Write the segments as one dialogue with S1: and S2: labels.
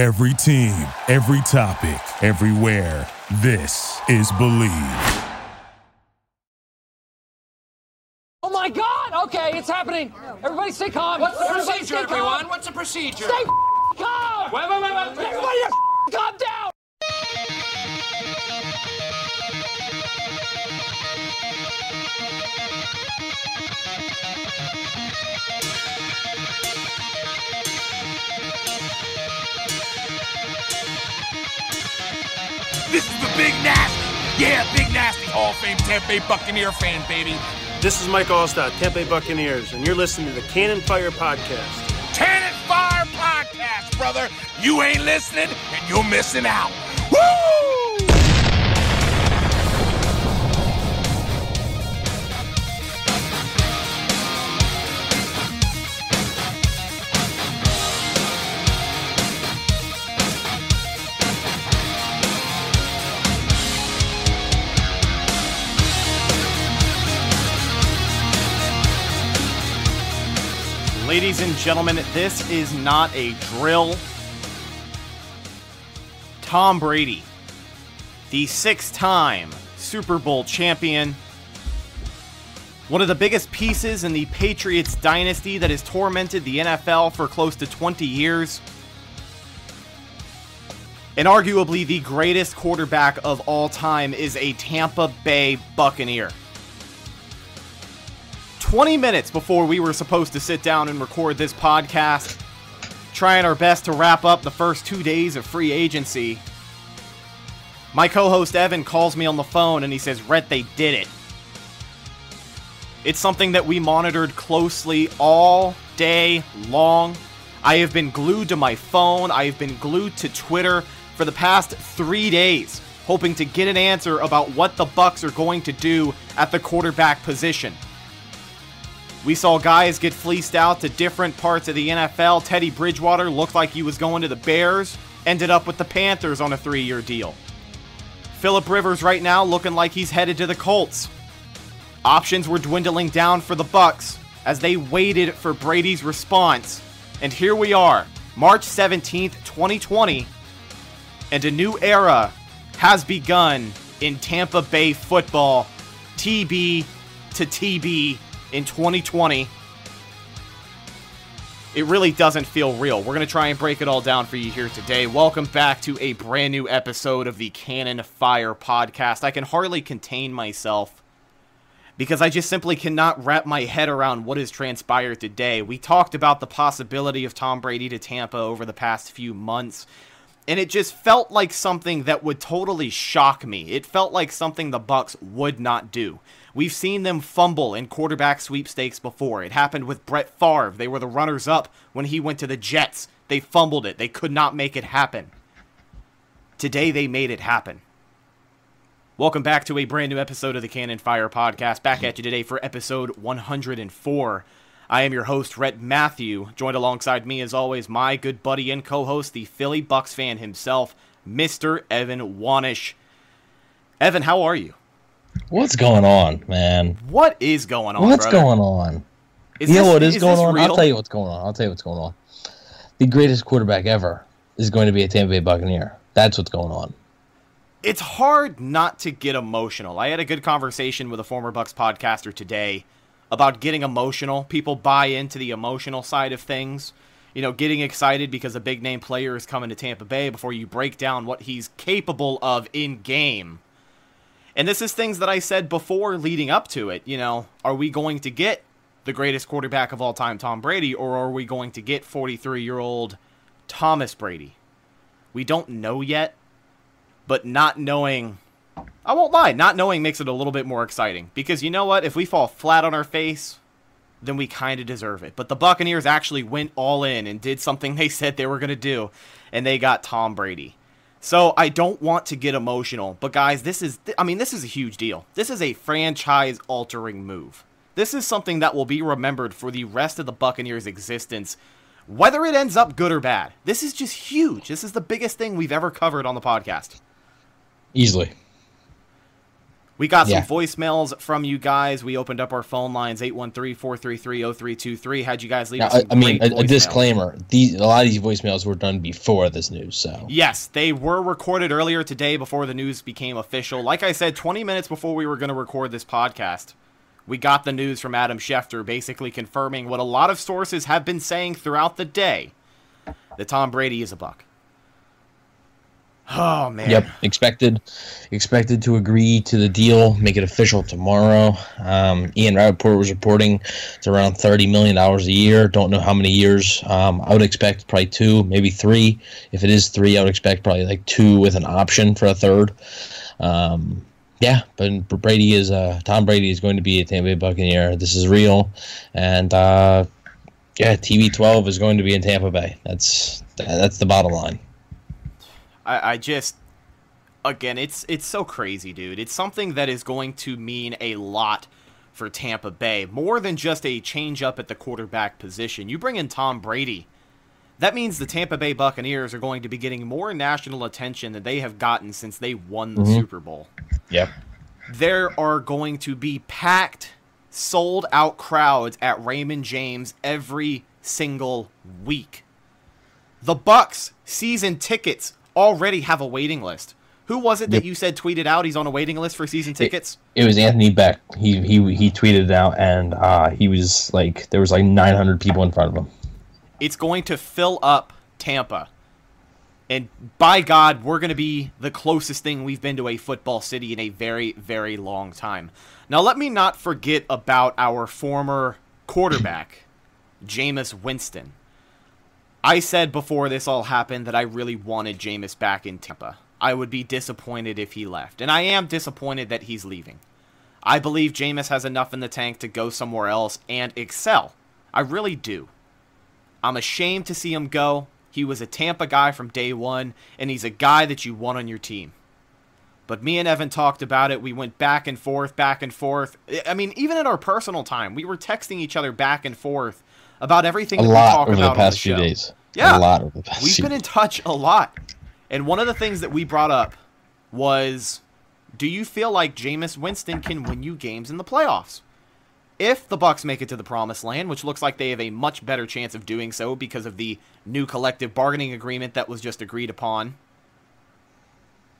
S1: Every team, every topic, everywhere. This is Believe.
S2: Oh my God! Okay, it's happening. Everybody stay calm.
S3: What's the
S2: Everybody
S3: procedure,
S2: stay calm.
S3: everyone? What's the procedure?
S2: Stay calm.
S3: Wait, wait, wait, wait, wait.
S2: Everybody calm down.
S3: Big Nasty. Yeah, Big Nasty Hall of Fame Tampa Bay Buccaneer fan, baby.
S4: This is Mike Alstott, Tampa Bay Buccaneers, and you're listening to the Cannon Fire Podcast.
S3: Cannon Fire Podcast, brother. You ain't listening, and you're missing out. Woo!
S5: Ladies and gentlemen, this is not a drill. Tom Brady, the six time Super Bowl champion, one of the biggest pieces in the Patriots dynasty that has tormented the NFL for close to 20 years, and arguably the greatest quarterback of all time is a Tampa Bay Buccaneer. 20 minutes before we were supposed to sit down and record this podcast, trying our best to wrap up the first two days of free agency. My co host Evan calls me on the phone and he says, Rhett, they did it. It's something that we monitored closely all day long. I have been glued to my phone, I have been glued to Twitter for the past three days, hoping to get an answer about what the Bucks are going to do at the quarterback position. We saw guys get fleeced out to different parts of the NFL. Teddy Bridgewater looked like he was going to the Bears, ended up with the Panthers on a three year deal. Philip Rivers right now looking like he's headed to the Colts. Options were dwindling down for the Bucks as they waited for Brady's response. And here we are, March 17th, 2020, and a new era has begun in Tampa Bay football. TB to TB in 2020. It really doesn't feel real. We're going to try and break it all down for you here today. Welcome back to a brand new episode of the Cannon Fire podcast. I can hardly contain myself because I just simply cannot wrap my head around what has transpired today. We talked about the possibility of Tom Brady to Tampa over the past few months, and it just felt like something that would totally shock me. It felt like something the Bucks would not do. We've seen them fumble in quarterback sweepstakes before. It happened with Brett Favre. They were the runners up when he went to the Jets. They fumbled it. They could not make it happen. Today they made it happen. Welcome back to a brand new episode of the Cannon Fire podcast. Back at you today for episode 104. I am your host, Rhett Matthew, joined alongside me as always, my good buddy and co-host, the Philly Bucks fan himself, Mr. Evan Wanish. Evan, how are you?
S6: What's going on, man?
S5: What is going on?
S6: What's
S5: brother?
S6: going on?
S5: Is
S6: you know
S5: this-
S6: what is, going on?
S5: real?
S6: I'll tell you what's going on. I'll tell you what's going on. The greatest quarterback ever is going to be a Tampa Bay Buccaneer. That's what's going on.
S5: It's hard not to get emotional. I had a good conversation with a former Bucks podcaster today about getting emotional. People buy into the emotional side of things. You know, getting excited because a big name player is coming to Tampa Bay before you break down what he's capable of in game. And this is things that I said before leading up to it. You know, are we going to get the greatest quarterback of all time, Tom Brady, or are we going to get 43 year old Thomas Brady? We don't know yet, but not knowing, I won't lie, not knowing makes it a little bit more exciting. Because you know what? If we fall flat on our face, then we kind of deserve it. But the Buccaneers actually went all in and did something they said they were going to do, and they got Tom Brady. So I don't want to get emotional, but guys, this is I mean, this is a huge deal. This is a franchise altering move. This is something that will be remembered for the rest of the Buccaneers' existence, whether it ends up good or bad. This is just huge. This is the biggest thing we've ever covered on the podcast.
S6: Easily.
S5: We got some
S6: Yeah.
S5: voicemails from you guys. We opened up our phone lines 813-433-0323. Had you guys leave
S6: Now,
S5: us
S6: I,
S5: some
S6: I mean, a, a disclaimer: these a lot of these voicemails were done before this news, so
S5: Yes, they were recorded earlier today before the news became official. Like I said, 20 minutes before we were going to record this podcast, we got the news from Adam Schefter basically confirming what a lot of sources have been saying throughout the day that Tom Brady is a buck. Oh, man.
S6: Yep, expected expected to agree to the deal, make it official tomorrow. Um, Ian Rapoport was reporting it's around thirty million dollars a year. Don't know how many years. Um, I would expect probably two, maybe three. If it is three, I would expect probably like two with an option for a third. Um, yeah, but Brady is uh, Tom Brady is going to be a Tampa Bay Buccaneer. This is real, and uh, yeah, TB twelve is going to be in Tampa Bay. That's that's the bottom line.
S5: I, I just again it's it's so crazy dude it's something that is going to mean a lot for tampa bay more than just a change up at the quarterback position you bring in tom brady that means the tampa bay buccaneers are going to be getting more national attention than they have gotten since they won the mm-hmm. super bowl
S6: Yep.
S5: there are going to be packed, sold out crowds at Raymond James every single week. The Bucks season tickets already have a waiting list. Who was it that you said tweeted out he's on a waiting list for season tickets?
S6: It was Anthony Beck. He he he tweeted it out, and uh, he was like, there was like 900 people in front of him.
S5: It's going to fill up Tampa. And by God, we're going to be the closest thing we've been to a football city in a very, very long time. Now, let me not forget about our former quarterback, Jameis Winston. I said before this all happened that I really wanted Jameis back in Tampa. I would be disappointed if he left. And I am disappointed that he's leaving. I believe Jameis has enough in the tank to go somewhere else and excel. I really do. I'm ashamed to see him go. He was a Tampa guy from day one, and he's a guy that you want on your team. But me and Evan talked about it. We went back and forth, back and forth. I- mean, even in our personal time, we were texting each other back and forth about everything
S6: A
S5: that we talk
S6: over the
S5: about on the
S6: past few
S5: show.
S6: days.
S5: Yeah.
S6: a lot over the past.
S5: We've
S6: few
S5: been in touch a lot. And one of the things that we brought up was do you feel like Jameis Winston can win you games in the playoffs? If the Bucks make it to the promised land, which looks like they have a much better chance of doing so because of the new collective bargaining agreement that was just agreed upon,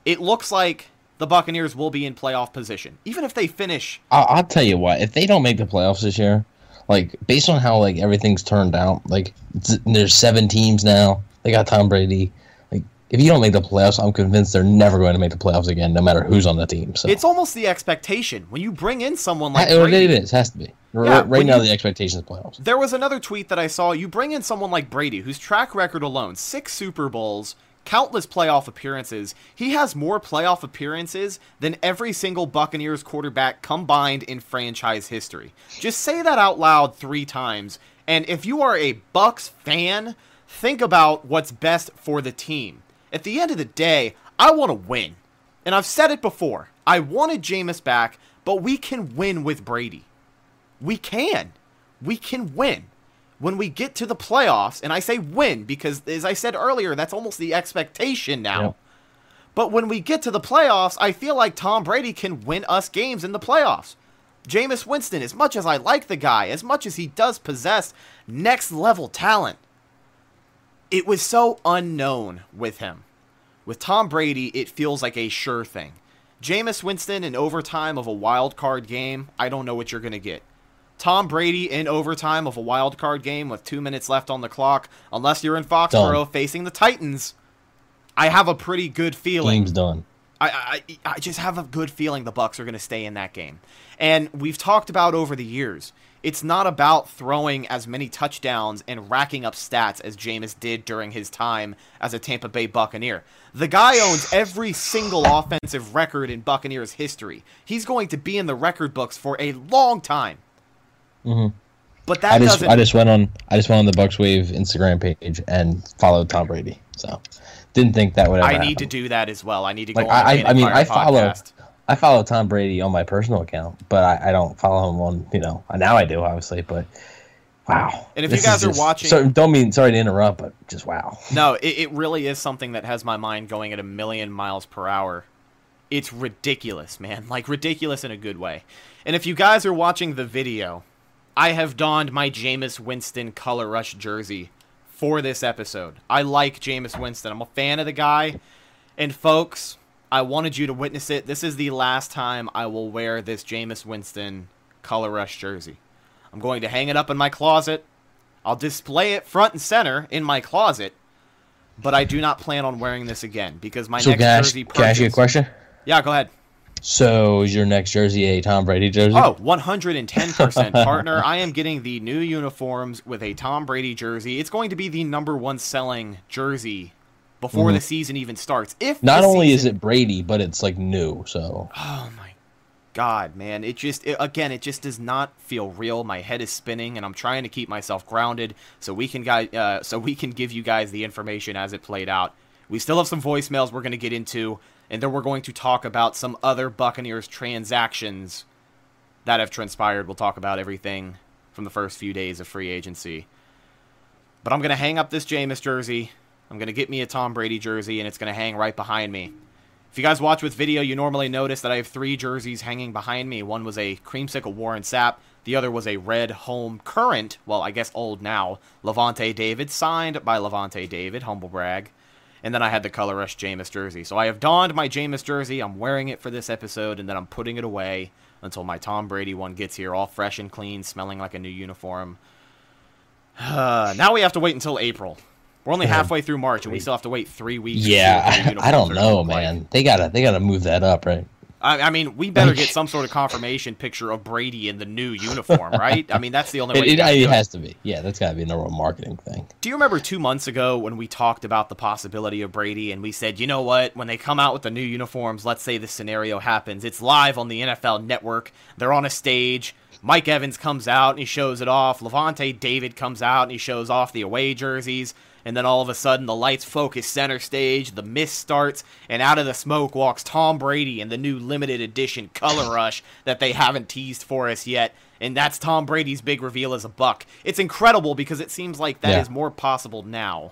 S5: it looks like the Buccaneers will be in playoff position. Even if they finish
S6: I'll, I'll tell you what. If they don't make the playoffs this year, like based on how like everything's turned out, like there's seven teams now. They got Tom Brady. Like if you don't make the playoffs, I'm convinced they're never going to make the playoffs again, no matter who's on the team. So
S5: it's almost the expectation when you bring in someone like Brady.
S6: it is has to be.
S5: Yeah,
S6: right now,
S5: you-
S6: the expectation is playoffs.
S5: There was another tweet that I saw. You bring in someone like Brady, whose track record alone, six Super Bowls, countless playoff appearances. He has more playoff appearances than every single Buccaneers quarterback combined in franchise history. Just say that out loud three times. And if you are a Bucks fan, think about what's best for the team. At the end of the day, I want to win. And I've said it before. I wanted Jameis back, but we can win with Brady we can. We can win. When we get to the playoffs, and I say win because, as I said earlier, that's almost the expectation now.
S6: Yep.
S5: But when we get to the playoffs, I feel like Tom Brady can win us games in the playoffs. Jameis Winston, as much as I like the guy, as much as he does possess next level talent, it was so unknown with him. With Tom Brady, it feels like a sure thing. Jameis Winston in overtime of a wild card game, I don't know what you're going to get. Tom Brady in overtime of a wild card game with two minutes left on the clock, unless you're in Foxborough
S6: Done.
S5: facing the Titans, I have a pretty good feeling.
S6: Game's done.
S5: I, I I just have a good feeling the Bucks are going to stay in that game. And we've talked about over the years, it's not about throwing as many touchdowns and racking up stats as Jameis did during his time as a Tampa Bay Buccaneer. The guy owns every single offensive record in Buccaneers history. He's going to be in the record books for a long time. Mm-hmm. But that
S6: I just
S5: doesn't.
S6: I just went on I just went on the Bucks Wave Instagram page and followed Tom Brady. So didn't think that would ever
S5: I
S6: happen.
S5: need to do that as well. I need to go on.
S6: I, I, I mean, I follow,
S5: podcast.
S6: I follow Tom Brady on my personal account, but I, I don't follow him on, you know, now I do obviously, but wow.
S5: And if you guys are
S6: just-
S5: watching-
S6: so don't mean sorry to interrupt, but just wow.
S5: No, it, it really is something that has my mind going at a million miles per hour. It's ridiculous, man. Like ridiculous in a good way. And if you guys are watching the video, I have donned my Jameis Winston Color Rush jersey for this episode. I like Jameis Winston. I'm a fan of the guy. And folks, I wanted you to witness it. This is the last time I will wear this Jameis Winston Color Rush jersey. I'm going to hang it up in my closet. I'll display it front and center in my closet, but I do not plan on wearing this again because my
S6: So
S5: next
S6: can I, ask,
S5: jersey
S6: can I ask you a question?
S5: Yeah, go ahead.
S6: So is your next jersey a Tom Brady jersey?
S5: Oh, 110% partner. I am getting the new uniforms with a Tom Brady jersey. It's going to be the number one selling jersey before the season even starts. If
S6: Mm-hmm. Not only is it Brady, but it's like new. So
S5: Oh my god, man. It just it, again, it just does not feel real. My head is spinning and I'm trying to keep myself grounded so we can guy uh, so we can give you guys the information as it played out. We still have some voicemails we're going to get into and then we're going to talk about some other Buccaneers transactions that have transpired. We'll talk about everything from the first few days of free agency. But I'm going to hang up this Jameis jersey. I'm going to get me a Tom Brady jersey and it's going to hang right behind me. If you guys watch with video, you normally notice that I have three jerseys hanging behind me. One was a creamsicle Warren Sapp. The other was a red home current, well, I guess old now, Lavonte David, signed by Lavonte David, humble brag. And then I had the Color Rush Jameis jersey. So I have donned my Jameis jersey. I'm wearing it for this episode, and then I'm putting it away until my Tom Brady one gets here, all fresh and clean, smelling like a new uniform. Uh, now we have to wait until April. We're only halfway through March, and we still have to wait three weeks. to see what the
S6: yeah, I, I don't know, man. They gotta they gotta move that up, right?
S5: I, I mean, we better get some sort of confirmation picture of Brady in the new uniform, right? I mean, that's the only way.
S6: It, it, it has to be. Yeah, that's gotta be a normal marketing thing.
S5: Do you remember two months ago when we talked about the possibility of Brady and we said, you know what, when they come out with the new uniforms, let's say this scenario happens, it's live on the NFL network, they're on a stage, Mike Evans comes out and he shows it off, Lavonte David comes out and he shows off the away jerseys, and then all of a sudden the lights focus center stage, the mist starts, and out of the smoke walks Tom Brady in the new limited edition color rush that they haven't teased for us yet. And that's Tom Brady's big reveal as a buck. It's incredible because it seems like that is
S6: Yeah.
S5: more possible now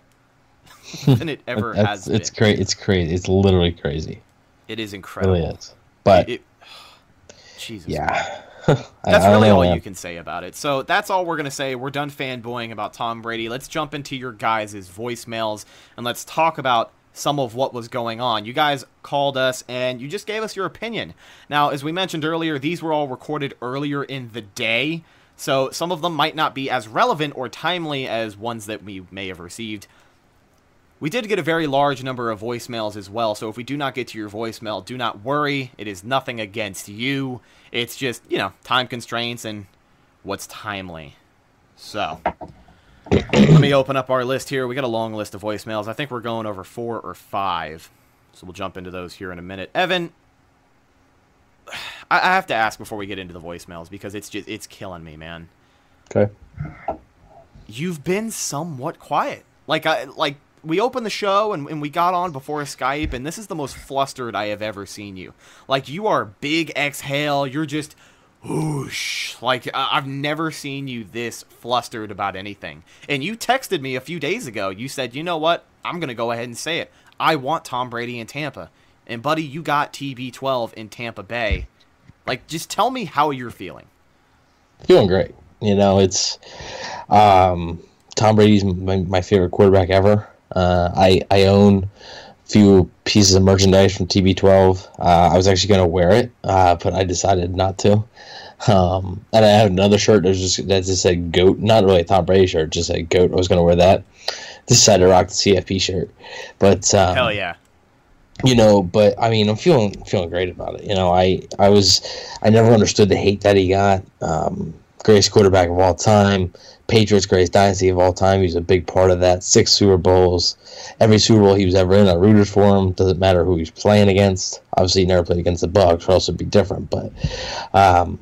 S5: than it ever has been.
S6: it's crazy. It's crazy. It's literally crazy.
S5: It is
S6: It
S5: incredible.
S6: really is. But
S5: It- Jesus.
S6: yeah,
S5: That's really all you can say about it. So that's all we're going to say. We're done fanboying about Tom Brady. Let's jump into your guys' voicemails and let's talk about some of what was going on. You guys called us and you just gave us your opinion. Now, as we mentioned earlier, these were all recorded earlier in the day. So some of them might not be as relevant or timely as ones that we may have received. We did get a very large number of voicemails as well, so if we do not get to your voicemail, do not worry. It is nothing against you. It's just, you know, time constraints and what's timely. So, let me open up our list here. We got a long list of voicemails. I think we're going over four or five. So we'll jump into those here in a minute. Evan, I have to ask before we get into the voicemails because it's just it's killing me, man
S6: Okay.
S5: you've been somewhat quiet. Like I like we opened the show and, and we got on before Skype and this is the most flustered I have ever seen you. Like you are big exhale, you're just whoosh. Like I've never seen you this flustered about anything. And you texted me a few days ago. You said, "You know what? I'm going to go ahead and say it. I want Tom Brady in Tampa." And buddy, you got TB12 in Tampa Bay. Like just tell me how you're feeling.
S6: Feeling great. You know, it's um, Tom Brady's my, my favorite quarterback ever. Uh, I I own a few pieces of merchandise from TB12. Uh, I was actually going to wear it, uh, but I decided not to. Um, and I had another shirt that just that just said "goat," not really a Tom Brady shirt, just a goat. I was going to wear that. Decided to rock the CFP shirt, but um,
S5: Hell yeah.
S6: you know but i mean i'm feeling feeling great about it you know i i was i never understood the hate that he got um greatest quarterback of all time patriots greatest dynasty of all time. He was a big part of that. Six super bowls. Every super bowl he was ever in i rooted for him. Doesn't matter who he's playing against. Obviously he never played against the bucks or else it'd be different but um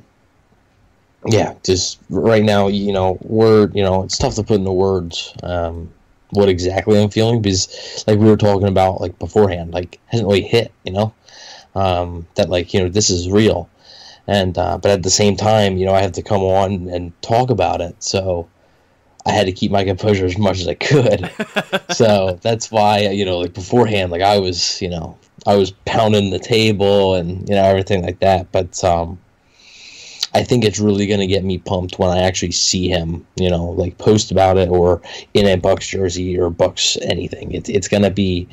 S6: yeah just right now you know word you know it's tough to put into words um what exactly I'm feeling because like we were talking about like beforehand, like hasn't really hit, you know, um, that like you know this is real, and uh, but at the same time, you know, I have to come on and talk about it, so I had to keep my composure as much as I could. so that's why you know like beforehand, like I was you know I was pounding the table and you know everything like that. But um, I think it's really going to get me pumped when I actually see him, you know, like post about it or in a Bucks jersey or Bucks anything. It's it's going to be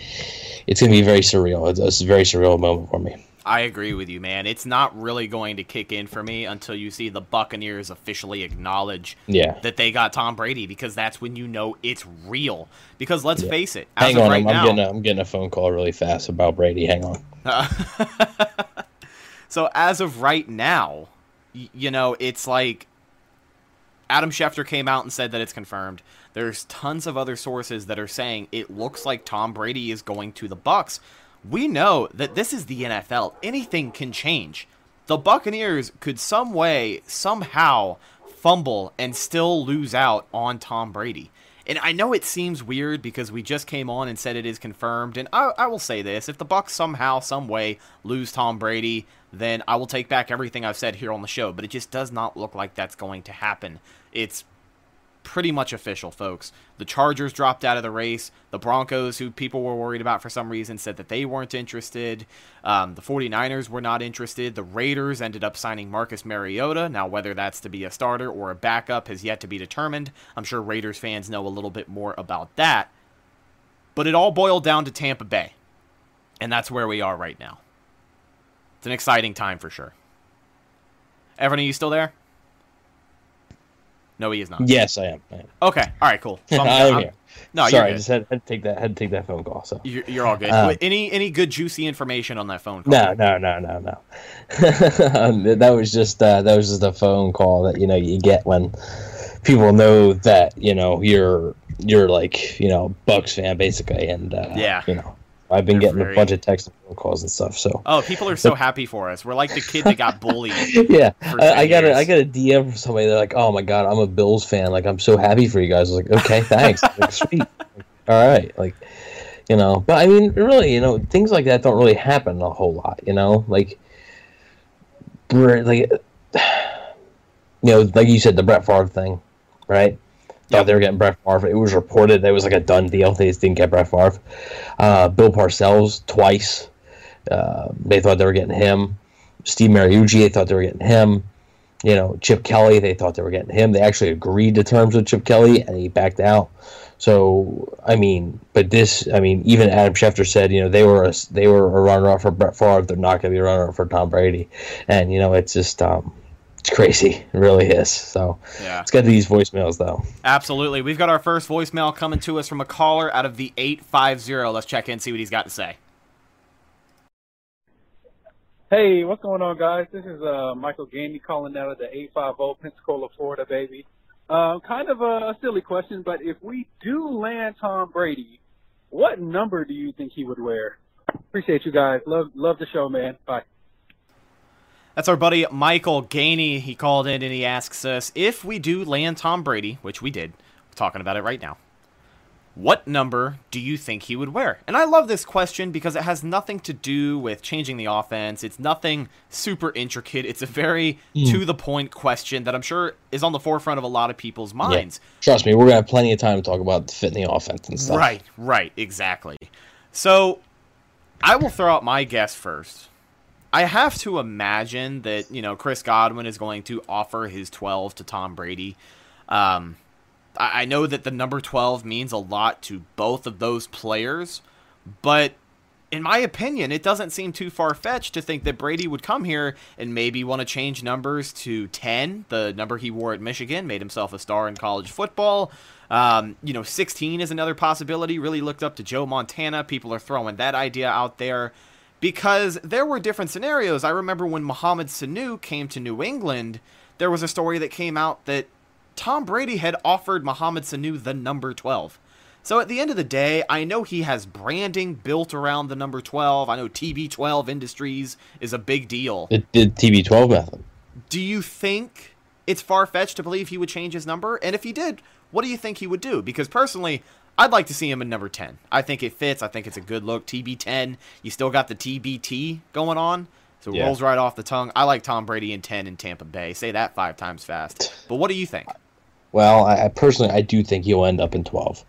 S6: it's going to be very surreal. It's, it's a very surreal moment for me.
S5: I agree with you, man. It's not really going to kick in for me until you see the Buccaneers officially acknowledge
S6: Yeah.
S5: that they got Tom Brady because that's when you know it's real. Because let's
S6: Yeah.
S5: face it, as
S6: Hang
S5: of
S6: on,
S5: right
S6: I'm,
S5: now,
S6: I'm getting a, I'm getting a phone call really fast about Brady. Hang on.
S5: so as of right now, y- you know, it's like Adam Schefter came out and said that it's confirmed. There's tons of other sources that are saying it looks like Tom Brady is going to the Bucks. We know that this is the NFL. Anything can change. The Buccaneers could some way, somehow fumble and still lose out on Tom Brady. And I know it seems weird because we just came on and said it is confirmed. And I, I will say this: if the Bucks somehow, some way lose Tom Brady, then I will take back everything I've said here on the show. But it just does not look like that's going to happen. It's pretty much official, folks. The Chargers dropped out of the race. The Broncos, who people were worried about for some reason, said that they weren't interested. Um, the 49ers were not interested. The Raiders ended up signing Marcus Mariota. Now, whether that's to be a starter or a backup has yet to be determined. I'm sure Raiders fans know a little bit more about that. But it all boiled down to Tampa Bay. And that's where we are right now. It's an exciting time for sure. Evan, are you still there? No, he is not.
S6: Yes, I am. I am.
S5: Okay. All right. Cool. So I'm-
S6: I'm
S5: I'm-
S6: here.
S5: No,
S6: Sorry, I
S5: you're
S6: just had, had to take that had to take that phone call. So
S5: You're, you're all good.
S6: Uh,
S5: any any good juicy information on that phone call?
S6: no, no, no, no, no. that was just uh, that was just a phone call that you know you get when people know that you know you're you're like you know Bucks fan basically, and uh,
S5: Yeah.
S6: you know I've been
S5: They're
S6: getting
S5: very-
S6: a bunch of text and phone calls and stuff. So
S5: Oh, people are so happy for us. We're like the kid that got bullied.
S6: yeah, I, I got a. I got a DM from somebody. They're like, "Oh my god, I'm a Bills fan. Like, I'm so happy for you guys." I was like, "Okay, thanks. like, sweet. Like, all right." Like, you know, but I mean, really, you know, things like that don't really happen a whole lot. You know, like, like, you know, like you said, the Brett Favre thing, right?
S5: Yep.
S6: Thought they were getting Brett Favre. It was reported that it was like a done deal. They just didn't get Brett Favre. Uh, Bill Parcells twice. Uh, they thought they were getting him. Steve Mariucci, they thought they were getting him. You know, Chip Kelly, they thought they were getting him. They actually agreed to terms with Chip Kelly, and he backed out. So, I mean, but this, I mean, even Adam Schefter said, you know, they were a, they were a runner-up for Brett Favre. They're not going to be a runner-up for Tom Brady, and you know, it's just, um, it's crazy. It really is. So,
S5: Yeah.
S6: let's get to these voicemails though.
S5: Absolutely. We've got our first voicemail coming to us from a caller out of the 850. Let's check in, see what he's got to say.
S7: Hey, what's going on, guys? This is uh, Michael Ganey calling out of the 850 Pensacola, Florida, baby. Uh, kind of a silly question, but if we do land Tom Brady, what number do you think he would wear? Appreciate you guys. Love love the show, man. Bye.
S5: That's our buddy Michael Gainey. He called in and he asks us if we do land Tom Brady, which we did. We're talking about it right now. What number do you think he would wear? And I love this question because it has nothing to do with changing the offense. It's nothing super intricate. It's a very hmm. to the point question that I'm sure is on the forefront of a lot of people's minds.
S6: Trust me, we're gonna have plenty of time to talk about fitting the offense and stuff.
S5: Right, right, exactly. So I will throw out my guess first. I have to imagine that, you know, Chris Godwin is going to offer his 12 to Tom Brady. Um, I I know that the number 12 means a lot to both of those players, but in my opinion, it doesn't seem too far fetched to think that Brady would come here and maybe want to change numbers to 10, the number he wore at Michigan, made himself a star in college football. Um, you know, 16 is another possibility. Really looked up to Joe Montana. People are throwing that idea out there because there were different scenarios. I remember when Mohamed Sanu came to New England, there was a story that came out that Tom Brady had offered Mohamed Sanu the number 12. So at the end of the day, I know he has branding built around the number 12. I know TB12 Industries is a big deal.
S6: It did TB12 method.
S5: Do you think it's far fetched to believe he would change his number? And if he did, what do you think he would do? Because personally, I'd like to see him in number 10. I think it fits. I think it's a good look. TB10, you still got the TBT going on. So it
S6: Yeah.
S5: rolls right off the tongue. I like Tom Brady in 10 in Tampa Bay. Say that five times fast. But what do you think?
S6: Well, I, I personally I do think he'll end up in twelve,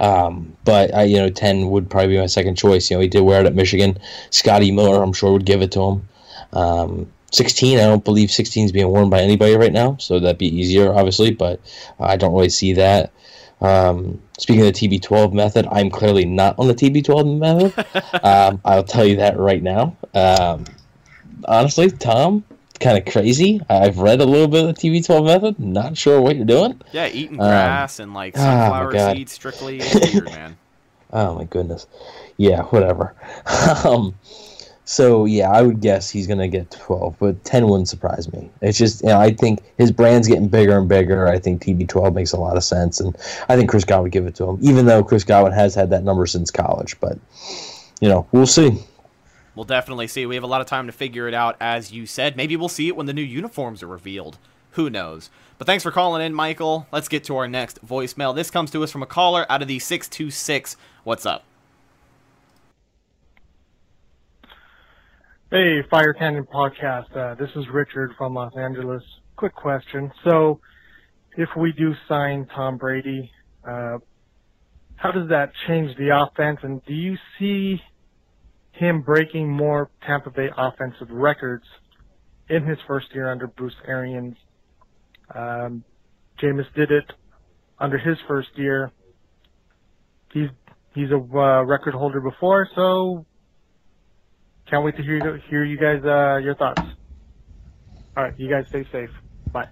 S6: um, but I, you know ten would probably be my second choice. You know he did wear it at Michigan. Scotty Miller, I'm sure would give it to him. Um, 16, I don't believe 16 is being worn by anybody right now, so that'd be easier, obviously, but I don't really see that. Um, speaking of the TB12 method, I'm clearly not on the TB12 method. um, I'll tell you that right now. Um, honestly, Tom, kind of crazy. I've read a little bit of the TB12 method. Not sure what you're doing.
S5: Yeah, eating grass and like sunflower
S6: God.
S5: seeds strictly. Weird, man.
S6: Oh my goodness. Yeah, whatever. so yeah, I would guess he's gonna get 12, but 10 wouldn't surprise me. It's just you know I think his brand's getting bigger and bigger. I think TB12 makes a lot of sense, and I think Chris Godwin would give it to him, even though Chris Godwin has had that number since college. But you know, we'll see.
S5: We'll definitely see. We have a lot of time to figure it out, as you said. Maybe we'll see it when the new uniforms are revealed. Who knows? But thanks for calling in, Michael. Let's get to our next voicemail. This comes to us from a caller out of the 626. What's up?
S8: Hey, Fire Cannon Podcast. Uh, this is Richard from Los Angeles. Quick question. So, if we do sign Tom Brady, uh, how does that change the offense? And do you see him breaking more Tampa Bay offensive records in his first year under Bruce Arians? Um, Jameis did it under his first year. He's he's a uh, record holder before, so can't wait to hear hear you guys uh, your thoughts. All right, you guys stay safe. Bye.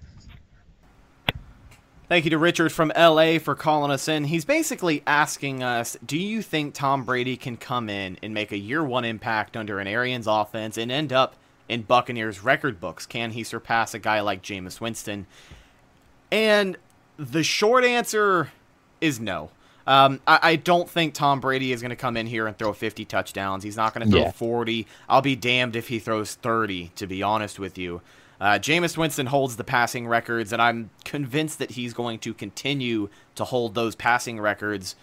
S5: Thank you to Richard from LA for calling us in. He's basically asking us Do you think Tom Brady can come in and make a year one impact under an Arians offense and end up in Buccaneers record books? Can he surpass a guy like Jameis Winston? And the short answer is no. Um, I, I, don't think Tom Brady is going to come in here and throw 50 touchdowns. He's not going to throw
S6: Yeah.
S5: 40. I'll be damned if he throws 30, to be honest with you. Uh, Jameis Winston holds the passing records, and I'm convinced that he's going to continue to hold those passing records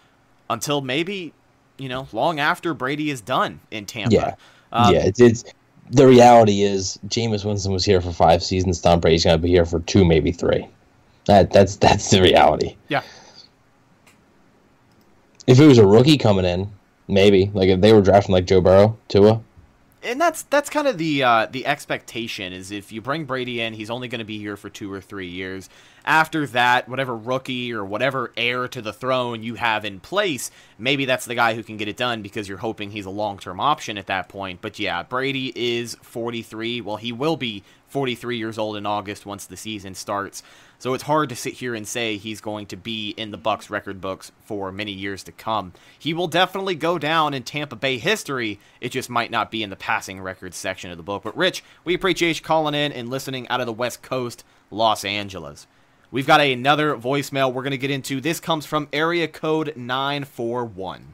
S5: until maybe, you know, long after Brady is done in Tampa.
S6: Yeah.
S5: Um,
S6: yeah, it's, it's the reality is Jameis Winston was here for five seasons. Tom Brady's gonna be here for two, maybe three. That that's that's the reality.
S5: Yeah.
S6: If it was a rookie coming in, maybe like if they were drafting like Joe Burrow, Tua.
S5: and that's that's kind of the uh, the expectation is if you bring Brady in, he's only going to be here for two or three years. After that, whatever rookie or whatever heir to the throne you have in place, maybe that's the guy who can get it done because you're hoping he's a long term option at that point. But yeah, Brady is 43. Well, he will be 43 years old in August once the season starts. So it's hard to sit here and say he's going to be in the Bucks record books for many years to come. He will definitely go down in Tampa Bay history. It just might not be in the passing records section of the book. But Rich, we appreciate you calling in and listening out of the West Coast, Los Angeles. We've got another voicemail we're going to get into. This comes from area code 941.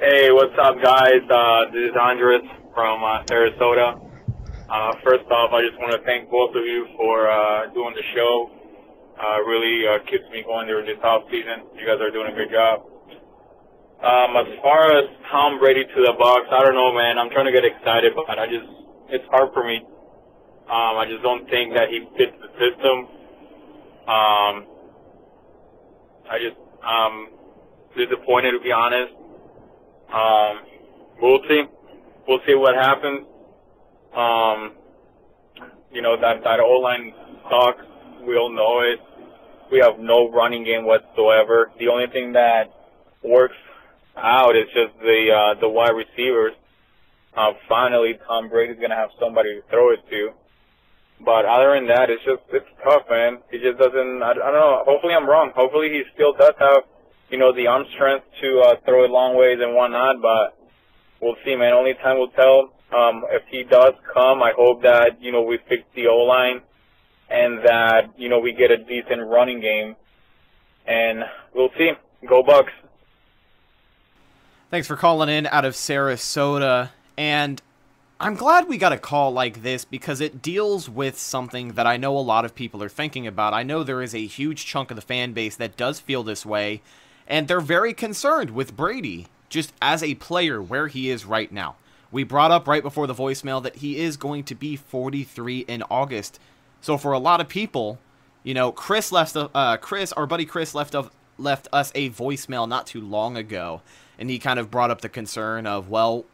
S9: Hey, what's up, guys? Uh, this is Andres from uh, Sarasota. Uh, first off, I just want to thank both of you for uh, doing the show. Uh, really uh, keeps me going during this off season. You guys are doing a good job. Um, as far as Tom Brady to the Bucks, I don't know, man. I'm trying to get excited, but I just it's hard for me. Um, I just don't think that he fits the system. Um, I just um disappointed to be honest. Um, we'll see. We'll see what happens. Um, you know that that O line sucks. We all know it. We have no running game whatsoever. The only thing that works out is just the uh, the wide receivers. Uh, finally, Tom Brady's gonna have somebody to throw it to. But other than that, it's just it's tough, man. He just doesn't. I, I don't know. Hopefully, I'm wrong. Hopefully, he still does have, you know, the arm strength to uh, throw it long ways and whatnot. But we'll see, man. Only time will tell. Um, if he does come, I hope that you know we fix the O line and that you know we get a decent running game, and we'll see. Go Bucks.
S5: Thanks for calling in out of Sarasota. And I'm glad we got a call like this because it deals with something that I know a lot of people are thinking about. I know there is a huge chunk of the fan base that does feel this way, and they're very concerned with Brady just as a player where he is right now. We brought up right before the voicemail that he is going to be 43 in August. So for a lot of people, you know, Chris left uh, Chris, our buddy Chris left of left us a voicemail not too long ago, and he kind of brought up the concern of, well,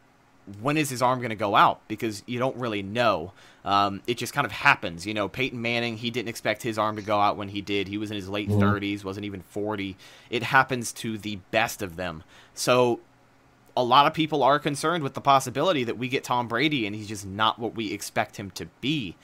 S5: when is his arm going to go out? Because you don't really know. Um, it just kind of happens. You know, Peyton Manning, he didn't expect his arm to go out when he did. He was in his late
S6: Mhm.
S5: 30s, wasn't even 40. It happens to the best of them. So a lot of people are concerned with the possibility that we get Tom Brady and he's just not what we expect him to be.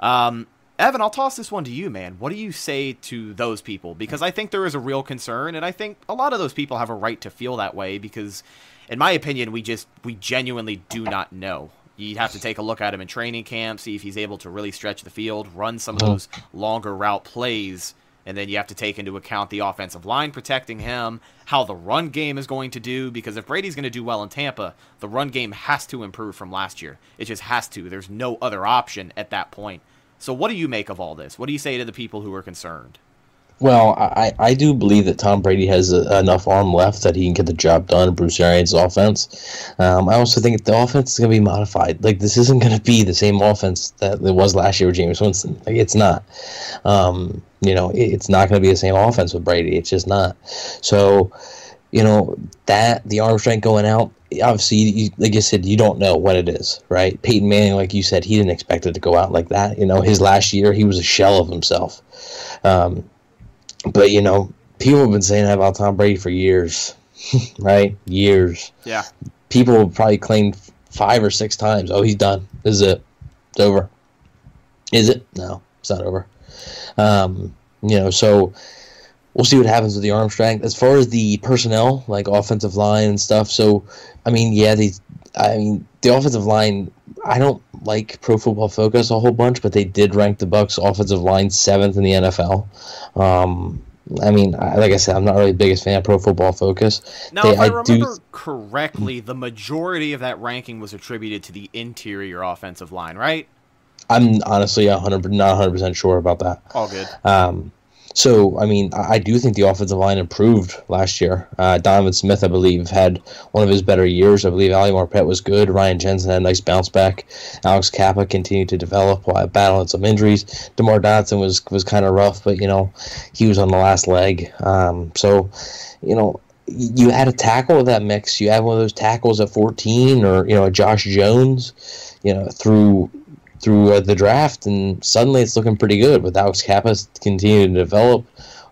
S5: Um, Evan, I'll toss this one to you, man. What do you say to those people? Because I think there is a real concern, and I think a lot of those people have a right to feel that way because, in my opinion, we just, we genuinely do not know. You'd have to take a look at him in training camp, see if he's able to really stretch the field, run some of
S6: Mhm.
S5: those longer route plays, and then you have to take into account the offensive line protecting him, how the run game is going to do, because if Brady's going to do well in Tampa, the run game has to improve from last year. It just has to. There's no other option at that point. So, what do you make of all this? What do you say to the people who are concerned?
S6: Well, I, I do believe that Tom Brady has a, enough arm left that he can get the job done in Bruce Arians' offense. Um, I also think the offense is going to be modified. Like, this isn't going to be the same offense that it was last year with Jameis Winston. Like, it's not. Um, you know, it, it's not going to be the same offense with Brady. It's just not. So, you know, that, the arm strength going out, obviously, you, like I said, you don't know what it is, right? Peyton Manning, like you said, he didn't expect it to go out like that. You know, his last year, he was a shell of himself. Um, but you know, people have been saying that about Tom Brady for years, right? Years.
S5: Yeah.
S6: People have probably claimed five or six times, "Oh, he's done. This is it. It's over." Is it? No, it's not over. Um, you know, so we'll see what happens with the arm strength. As far as the personnel, like offensive line and stuff, so I mean, yeah, these. I mean, the offensive line. I don't like Pro Football Focus a whole bunch, but they did rank the Bucks offensive line seventh in the NFL. Um, I mean, I, like I said, I'm not really the biggest fan of Pro Football Focus.
S5: Now,
S6: They-
S5: if I,
S6: I do-
S5: remember correctly, the majority of that ranking was attributed to the interior offensive line, right?
S6: I'm honestly 100 not 100 percent sure about that.
S5: All good.
S6: Um, so I mean, I, I do think the offensive line improved last year. Uh, Donovan Smith, I believe, had one of his better years. I believe Ali Marpet was good. Ryan Jensen had a nice bounce back. Alex Cappa continued to develop while battling some injuries. Demar Dotson was was kind of rough, but you know, he was on the last leg. Um, so, you know. You had a tackle with that mix. You had one of those tackles at 14, or you know, Josh Jones, you know, through through uh, the draft, and suddenly it's looking pretty good with Alex Cappa continuing to develop.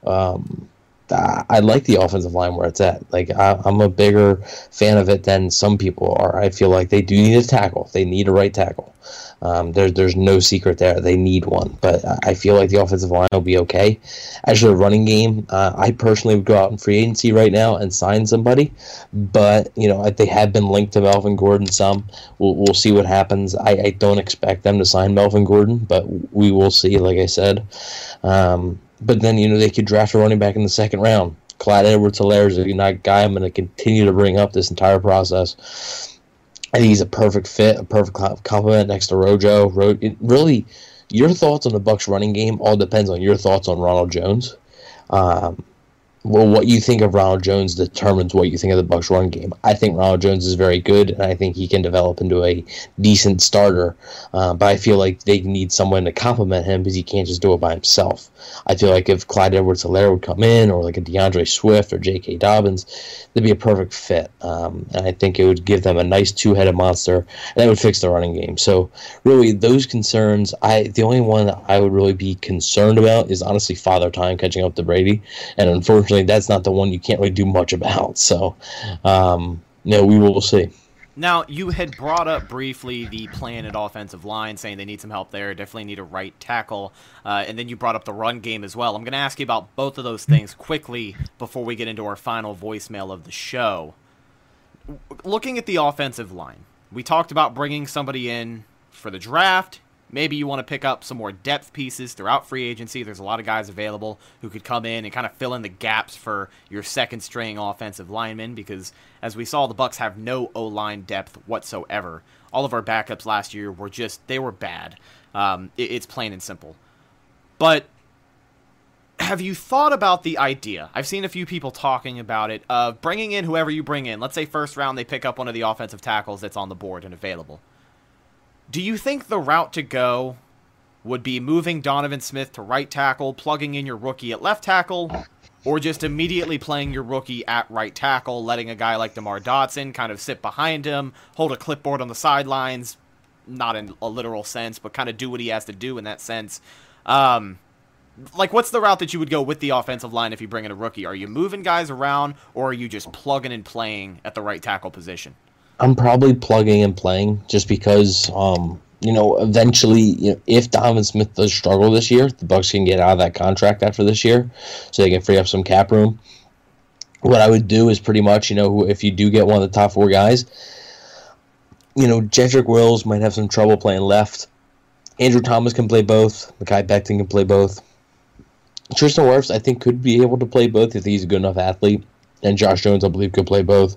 S6: Um, I, like the offensive line where it's at. Like I, I'm a bigger fan of it than some people are. I feel like they do need a tackle. They need a right tackle. Um, there's there's no secret there. They need one, but I- I feel like the offensive line will be okay. As for the running game, uh, I personally would go out in free agency right now and sign somebody, but you know they have been linked to Melvin Gordon. Some we'll, we'll see what happens. I, I don't expect them to sign Melvin Gordon, but we will see. Like I said, um, but then you know they could draft a running back in the second round. Clyde Edwards-Helaire is a guy I'm going to continue to bring up this entire process. I think he's a perfect fit, a perfect co- complement next to Rojo. Ro- it really, your thoughts on the Bucks running game all depends on your thoughts on Ronald Jones. Um, well, what you think of Ronald Jones determines what you think of the Bucks run game. I think Ronald Jones is very good, and I think he can develop into a decent starter. Uh, but I feel like they need someone to complement him because he can't just do it by himself. I feel like if Clyde Edwards-Helaire would come in, or like a D'Andre Swift or J.K. Dobbins, they'd be a perfect fit. Um, and I think it would give them a nice two-headed monster, and that would fix the running game. So really, those concerns, I the only one I would really be concerned about is honestly Father Time catching up to Brady, and unfortunately, that's not the one you can't really do much about. So, um, no, we will see.
S5: Now, you had brought up briefly the plan at offensive line, saying they need some help there, definitely need a right tackle, uh, and then you brought up the run game as well. I'm going to ask you about both of those things quickly before we get into our final voicemail of the show. Looking at the offensive line, we talked about bringing somebody in for the draft. Maybe you want to pick up some more depth pieces throughout free agency. There's a lot of guys available who could come in and kind of fill in the gaps for your second string offensive linemen because as we saw the Bucks have no O-line depth whatsoever. All of our backups last year were just they were bad. Um, it- it's plain and simple. But have you thought about the idea? I've seen a few people talking about it of bringing in whoever you bring in. Let's say first round they pick up one of the offensive tackles that's on the board and available. Do you think the route to go would be moving Donovan Smith to right tackle, plugging in your rookie at left tackle, or just immediately playing your rookie at right tackle, letting a guy like DeMar Dotson kind of sit behind him, hold a clipboard on the sidelines, not in a literal sense, but kind of do what he has to do in that sense. Um, like, what's the route that you would go with the offensive line if you bring in a rookie? Are you moving guys around, or are you just plugging and playing at the right tackle position?
S6: I'm probably plugging and playing just because, um, you know, eventually, you know, if Donovan Smith does struggle this year, the Bucks can get out of that contract after this year, so they can free up some cap room. What I would do is pretty much, you know, if you do get one of the top four guys, you know, Jedrick Wills might have some trouble playing left. Andrew Thomas can play both. Mekhi Becton can play both. Tristan Wirfs, I think, could be able to play both if he's a good enough athlete. And Josh Jones, I believe, could play both.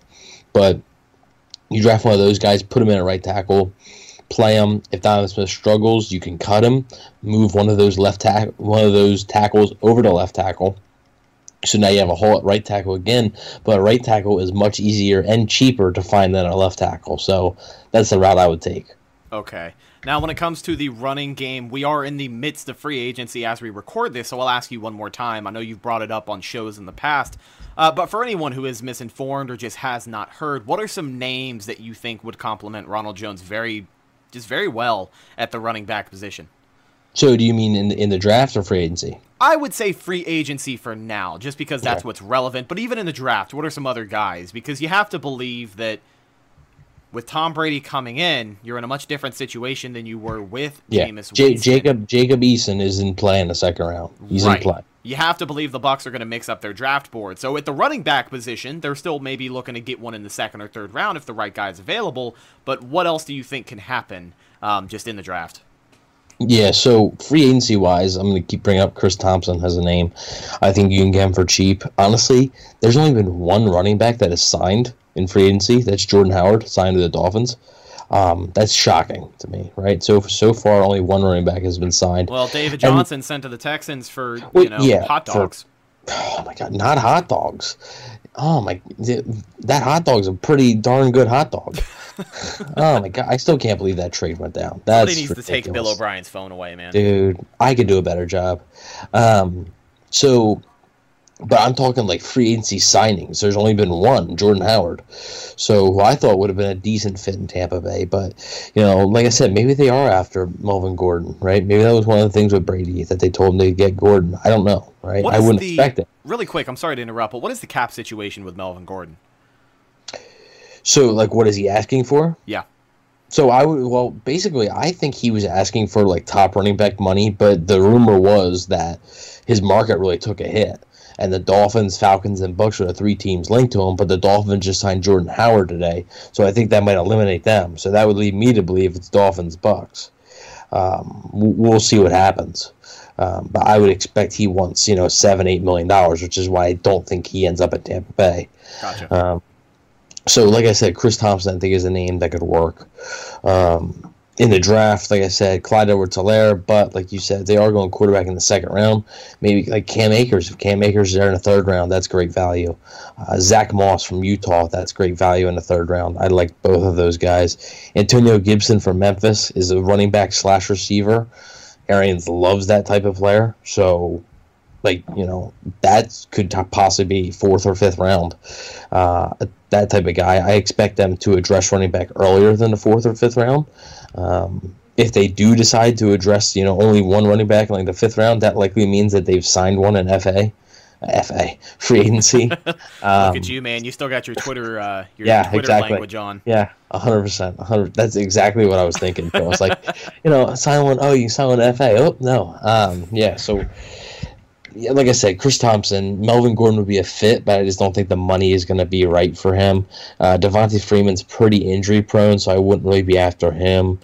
S6: But you draft one of those guys, put him in a right tackle, play him. If Donovan Smith struggles, you can cut him, move one of those left tack, one of those tackles over to left tackle. So now you have a hole at right tackle again, but a right tackle is much easier and cheaper to find than a left tackle. So that's the route I would take.
S5: Okay. Now, when it comes to the running game, we are in the midst of free agency as we record this, so I'll ask you one more time. I know you've brought it up on shows in the past, uh, but for anyone who is misinformed or just has not heard, what are some names that you think would complement Ronald Jones very, just very well at the running back position?
S6: So, do you mean in in the draft or free agency?
S5: I would say free agency for now, just because that's
S6: Okay.
S5: what's relevant. But even in the draft, what are some other guys? Because you have to believe that with Tom Brady coming in, you're in a much different situation than you were with
S6: Yeah,
S5: Jameis
S6: J- Jacob Jacob Eason is in play in the second round. He's
S5: right.
S6: in play.
S5: You have to believe the Bucks are going to mix up their draft board. So at the running back position, they're still maybe looking to get one in the second or third round if the right guy is available. But what else do you think can happen um, just in the draft?
S6: Yeah, so free agency wise, I'm going to keep bringing up Chris Thompson as a name. I think you can get him for cheap. Honestly, there's only been one running back that is signed in free agency. That's Jordan Howard, signed to the Dolphins. Um, that's shocking to me, right? So so far, only one running back has been signed.
S5: Well, David
S6: And-
S5: Johnson sent to the Texans for
S6: Well,
S5: you know
S6: yeah,
S5: hot
S6: for-
S5: dogs.
S6: oh my god, not hot dogs. Oh my, that hot dog's a pretty darn good hot dog. oh my god, I still can't believe that trade went down. That's
S5: Somebody needs to take Bill. O'Brien's phone away, man.
S6: dude i could do a better job um so but i'm talking like free agency signings. There's only been one jordan howard. So who i thought would have been a decent fit in tampa bay. But you know like i said maybe they are after melvin gordon right? Maybe that was one of the things with brady that they told him to get gordon. I don't know right?
S5: What
S6: i wouldn't
S5: the-
S6: expect it.
S5: Really quick, I'm sorry to interrupt, but what is the cap situation with Melvin Gordon?
S6: so like what is he asking for?
S5: Yeah.
S6: So I would well basically I think he was asking for like top running back money, but the rumor was that his market really took a hit. And the Dolphins, Falcons, and Bucks are the three teams linked to him, but the Dolphins just signed Jordan Howard today, so I think that might eliminate them. So that would lead me to believe it's Dolphins Bucks. Um, we'll see what happens, um, but I would expect he wants you know seven, eight million dollars, which is why I don't think he ends up at Tampa Bay.
S5: Gotcha.
S6: Um, so, like I said, Chris Thompson, I think, is a name that could work. Um, in the draft, like I said, Clyde Edwards-Helaire but like you said, they are going quarterback in the second round. Maybe like Cam Akers. If Cam Akers is there in the third round, that's great value. Uh, Zach Moss from Utah, that's great value in the third round. I like both of those guys. Antonio Gibson from Memphis is a running back slash receiver. Arians loves that type of player. So, like, you know, that could possibly be fourth or fifth round. Uh, that type of guy. I expect them to address running back earlier than the fourth or fifth round. Um, if they do decide to address, you know, only one running back in like the fifth round, that likely means that they've signed one in FA, FA free agency.
S5: Look
S6: Um,
S5: at you, man. You still got your Twitter, uh, your
S6: yeah,
S5: Twitter
S6: exactly.
S5: language on.
S6: Yeah, hundred percent, hundred. That's exactly what I was thinking. I was like, you know, sign one. Oh, you sign one FA. Oh no. Um, yeah. So, like I said, Chris Thompson, Melvin Gordon would be a fit, but I just don't think the money is going to be right for him. Uh, Devonta Freeman's pretty injury prone, so I wouldn't really be after him.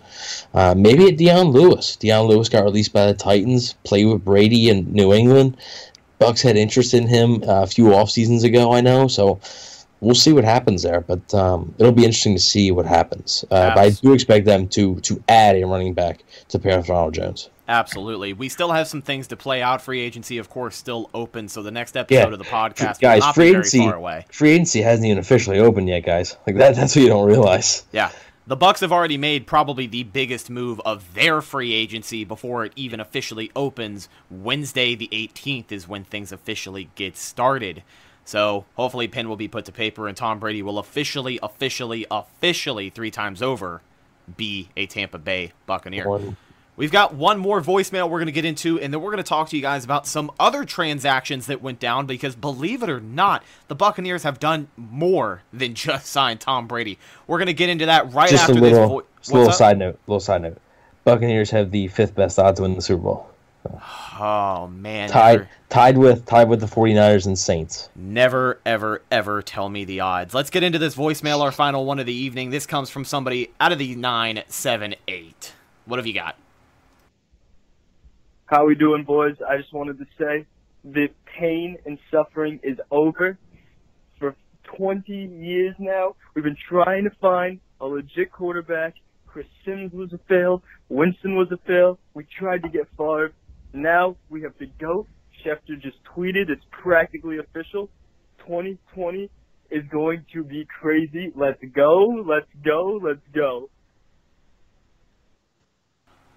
S6: Uh, maybe at Dion Lewis. Dion Lewis got released by the Titans, played with Brady in New England. Bucks had interest in him uh, a few off seasons ago, I know. So we'll see what happens there, but um, it'll be interesting to see what happens. Uh, but I do expect them to to add a running back to pair with Ronald Jones.
S5: Absolutely. We still have some things to play out. Free agency, of course, still open. So the next episode
S6: Yeah,
S5: of the podcast
S6: guys, free agency,
S5: far away.
S6: free agency hasn't even officially opened yet, guys. Like that, that's what you don't realize.
S5: Yeah. The Bucks have already made probably the biggest move of their free agency before it even officially opens. Wednesday the 18th is when things officially get started. So hopefully pen will be put to paper and Tom Brady will officially, officially, officially three times over be a Tampa Bay Buccaneer.
S6: One.
S5: We've got one more voicemail we're going to get into, and then we're going to talk to you guys about some other transactions that went down because, believe it or not, the Buccaneers have done more than just sign Tom Brady. We're going to get into that right
S6: Just a
S5: after
S6: little,
S5: this.
S6: a little side note. Little side note. Buccaneers have the fifth best odds to win the Super Bowl.
S5: Oh man,
S6: Tied,
S5: never,
S6: tied with, tied with the 49ers and Saints.
S5: never, ever, ever tell me the odds. Let's get into this voicemail, our final one of the evening. This comes from somebody out of the nine seven eight. What have you got?
S10: How we doing, boys? I just wanted to say the pain and suffering is over. For 20 years now, we've been trying to find a legit quarterback. Chris Sims was a fail. Winston was a fail. We tried to get Favre. Now we have the GOAT. Schefter just tweeted. It's practically official. 2020 is going to be crazy. Let's go. Let's go. Let's go.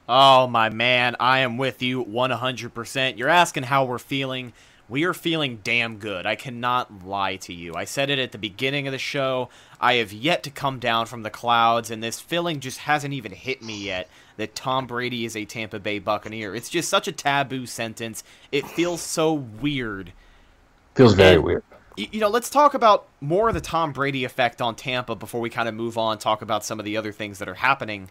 S5: Oh, my man, I am with you 100%. You're asking how we're feeling. We are feeling damn good. I cannot lie to you. I said it at the beginning of the show. I have yet to come down from the clouds, and this feeling just hasn't even hit me yet that Tom Brady is a Tampa Bay Buccaneer. It's just such a taboo sentence. It feels so weird.
S6: Feels very
S5: And-
S6: weird.
S5: You know, let's talk about more of the Tom Brady effect on Tampa before we kind of move on, talk about some of the other things that are happening.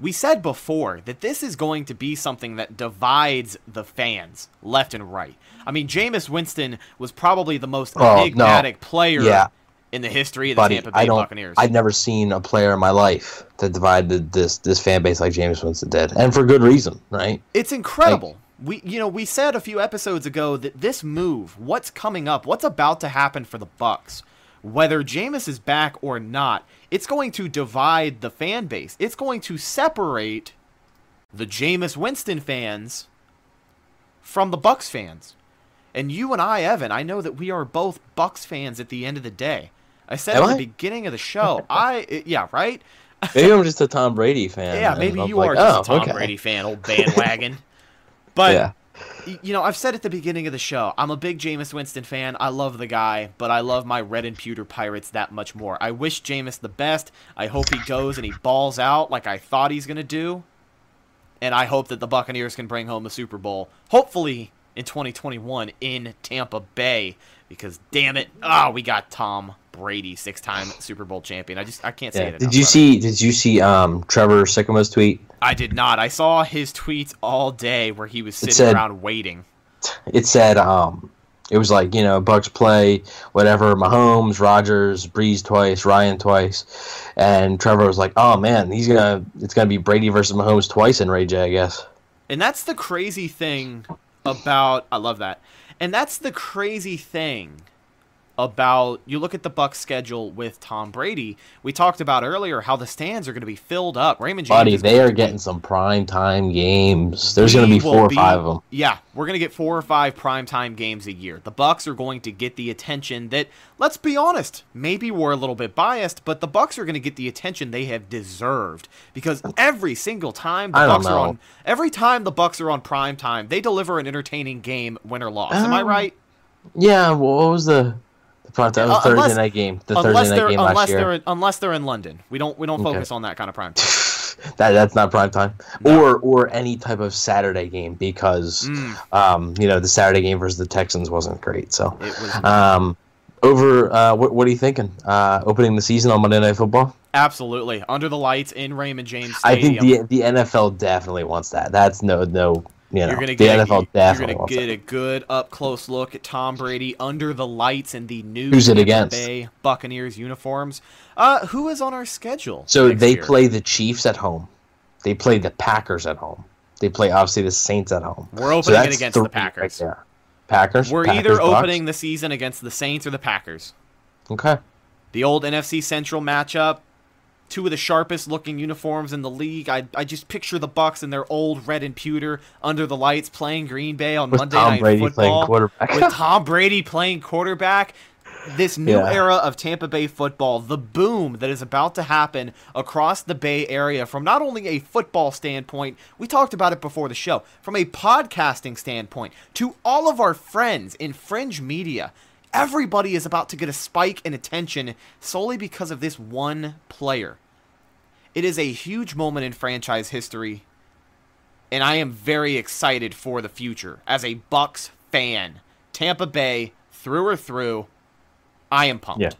S5: We said before that this is going to be something that divides the fans left and right. I mean, Jameis Winston was probably the most
S6: Oh, no.
S5: enigmatic player
S6: Yeah.
S5: in the history of the
S6: Buddy,
S5: Tampa Bay
S6: I don't.
S5: Buccaneers.
S6: I've never seen a player in my life that divided this this fan base like Jameis Winston did, and for good reason, right?
S5: It's incredible. we you know, we said a few episodes ago that this move, what's coming up, what's about to happen for the Bucks, whether Jameis is back or not, it's going to divide the fan base. It's going to separate the Jameis Winston fans from the Bucks fans. And you and I, Evan, I know that we are both Bucks fans at the end of the day. I said
S6: Am
S5: at the beginning of the show, I yeah, right?
S6: Maybe I'm just a Tom Brady fan.
S5: Yeah, maybe
S6: I'm
S5: you
S6: like,
S5: are oh, just
S6: oh,
S5: a Tom
S6: okay.
S5: Brady fan, old bandwagon. But
S6: Yeah.
S5: You know, I've said at the beginning of the show, I'm a big Jameis Winston fan. I love the guy, but I love my red and pewter pirates that much more. I wish Jameis the best. I hope he goes and he balls out like I thought he's gonna do. And I hope that the Buccaneers can bring home the Super Bowl. Hopefully in 2021 in Tampa Bay. Because damn it, ah, we got Tom Brady, six-time Super Bowl champion. I just I can't say
S6: Yeah.
S5: it.
S6: Did
S5: enough,
S6: you see? Did you see um, Trevor Sikkema's tweet?
S5: I did not. I saw his tweets all day where he was sitting
S6: said-
S5: around waiting.
S6: It said um, it was like you know Bucks play whatever Mahomes, Rodgers, Brees twice, Ryan twice, and Trevor was like, oh man, he's gonna it's gonna be Brady versus Mahomes twice in Ray J, I guess.
S5: And that's the crazy thing about I love that. And that's the crazy thing about you look at the Bucks schedule with Tom Brady. We talked about earlier how the stands are going to be filled up. Raymond James
S6: Buddy, they are
S5: to
S6: getting some prime time games. There's gonna be four or
S5: be-
S6: five of them.
S5: Yeah, we're gonna get four or five prime time games a year. The Bucks are going to get the attention that, let's be honest, maybe we're a little bit biased, but the Bucks are gonna get the attention they have deserved because every single time the Bucks are on, every time the Bucks are on prime time, they deliver an entertaining game, win or loss. Am I
S6: Um,
S5: right?
S6: Yeah, well, what was the time? That was
S5: Uh,
S6: Thursday
S5: unless-
S6: night game. The Thursday
S5: they're
S6: night game last
S5: they're
S6: year.
S5: in, unless they're in London, we don't we don't
S6: Okay.
S5: focus on that kind of prime time.
S6: That that's not prime time, or or any type of Saturday game because
S5: Mm.
S6: um you know the Saturday game versus the Texans wasn't great. So
S5: was
S6: um over uh what what are you thinking? Uh opening the season on Monday Night Football.
S5: absolutely under the lights in Raymond James Stadium.
S6: I think the the NFL definitely wants that. That's no no you know
S5: You're gonna get,
S6: the
S5: get
S6: NFL definitely
S5: you're gonna get
S6: that.
S5: a good up close look at Tom Brady under the lights in the new
S6: Who's it against?
S5: Bay Buccaneers uniforms. Uh, who is on our schedule?
S6: So they
S5: year?
S6: play the Chiefs at home. They play the Packers at home. They play obviously the Saints at home.
S5: We're opening
S6: So
S5: it against the Packers.
S6: Right. Packers.
S5: We're
S6: Packers,
S5: either
S6: Bucks.
S5: opening the season against the Saints or the Packers.
S6: Okay.
S5: The old NFC Central matchup. Two of the sharpest looking uniforms in the league. I, I just picture the Bucks in their old red and pewter under the lights playing Green Bay on
S6: With
S5: Monday
S6: Tom
S5: Night
S6: Brady playing
S5: Football
S6: quarterback.
S5: with Tom Brady playing quarterback. this new
S6: Yeah.
S5: era of Tampa Bay football, the boom that is about to happen across the Bay Area from not only a football standpoint, we talked about it before the show, from a podcasting standpoint, to all of our friends in fringe media. Everybody is about to get a spike in attention solely because of this one player. It is a huge moment in franchise history, and I am very excited for the future as a Bucks fan. Tampa Bay through or through. I am pumped.
S6: Yeah.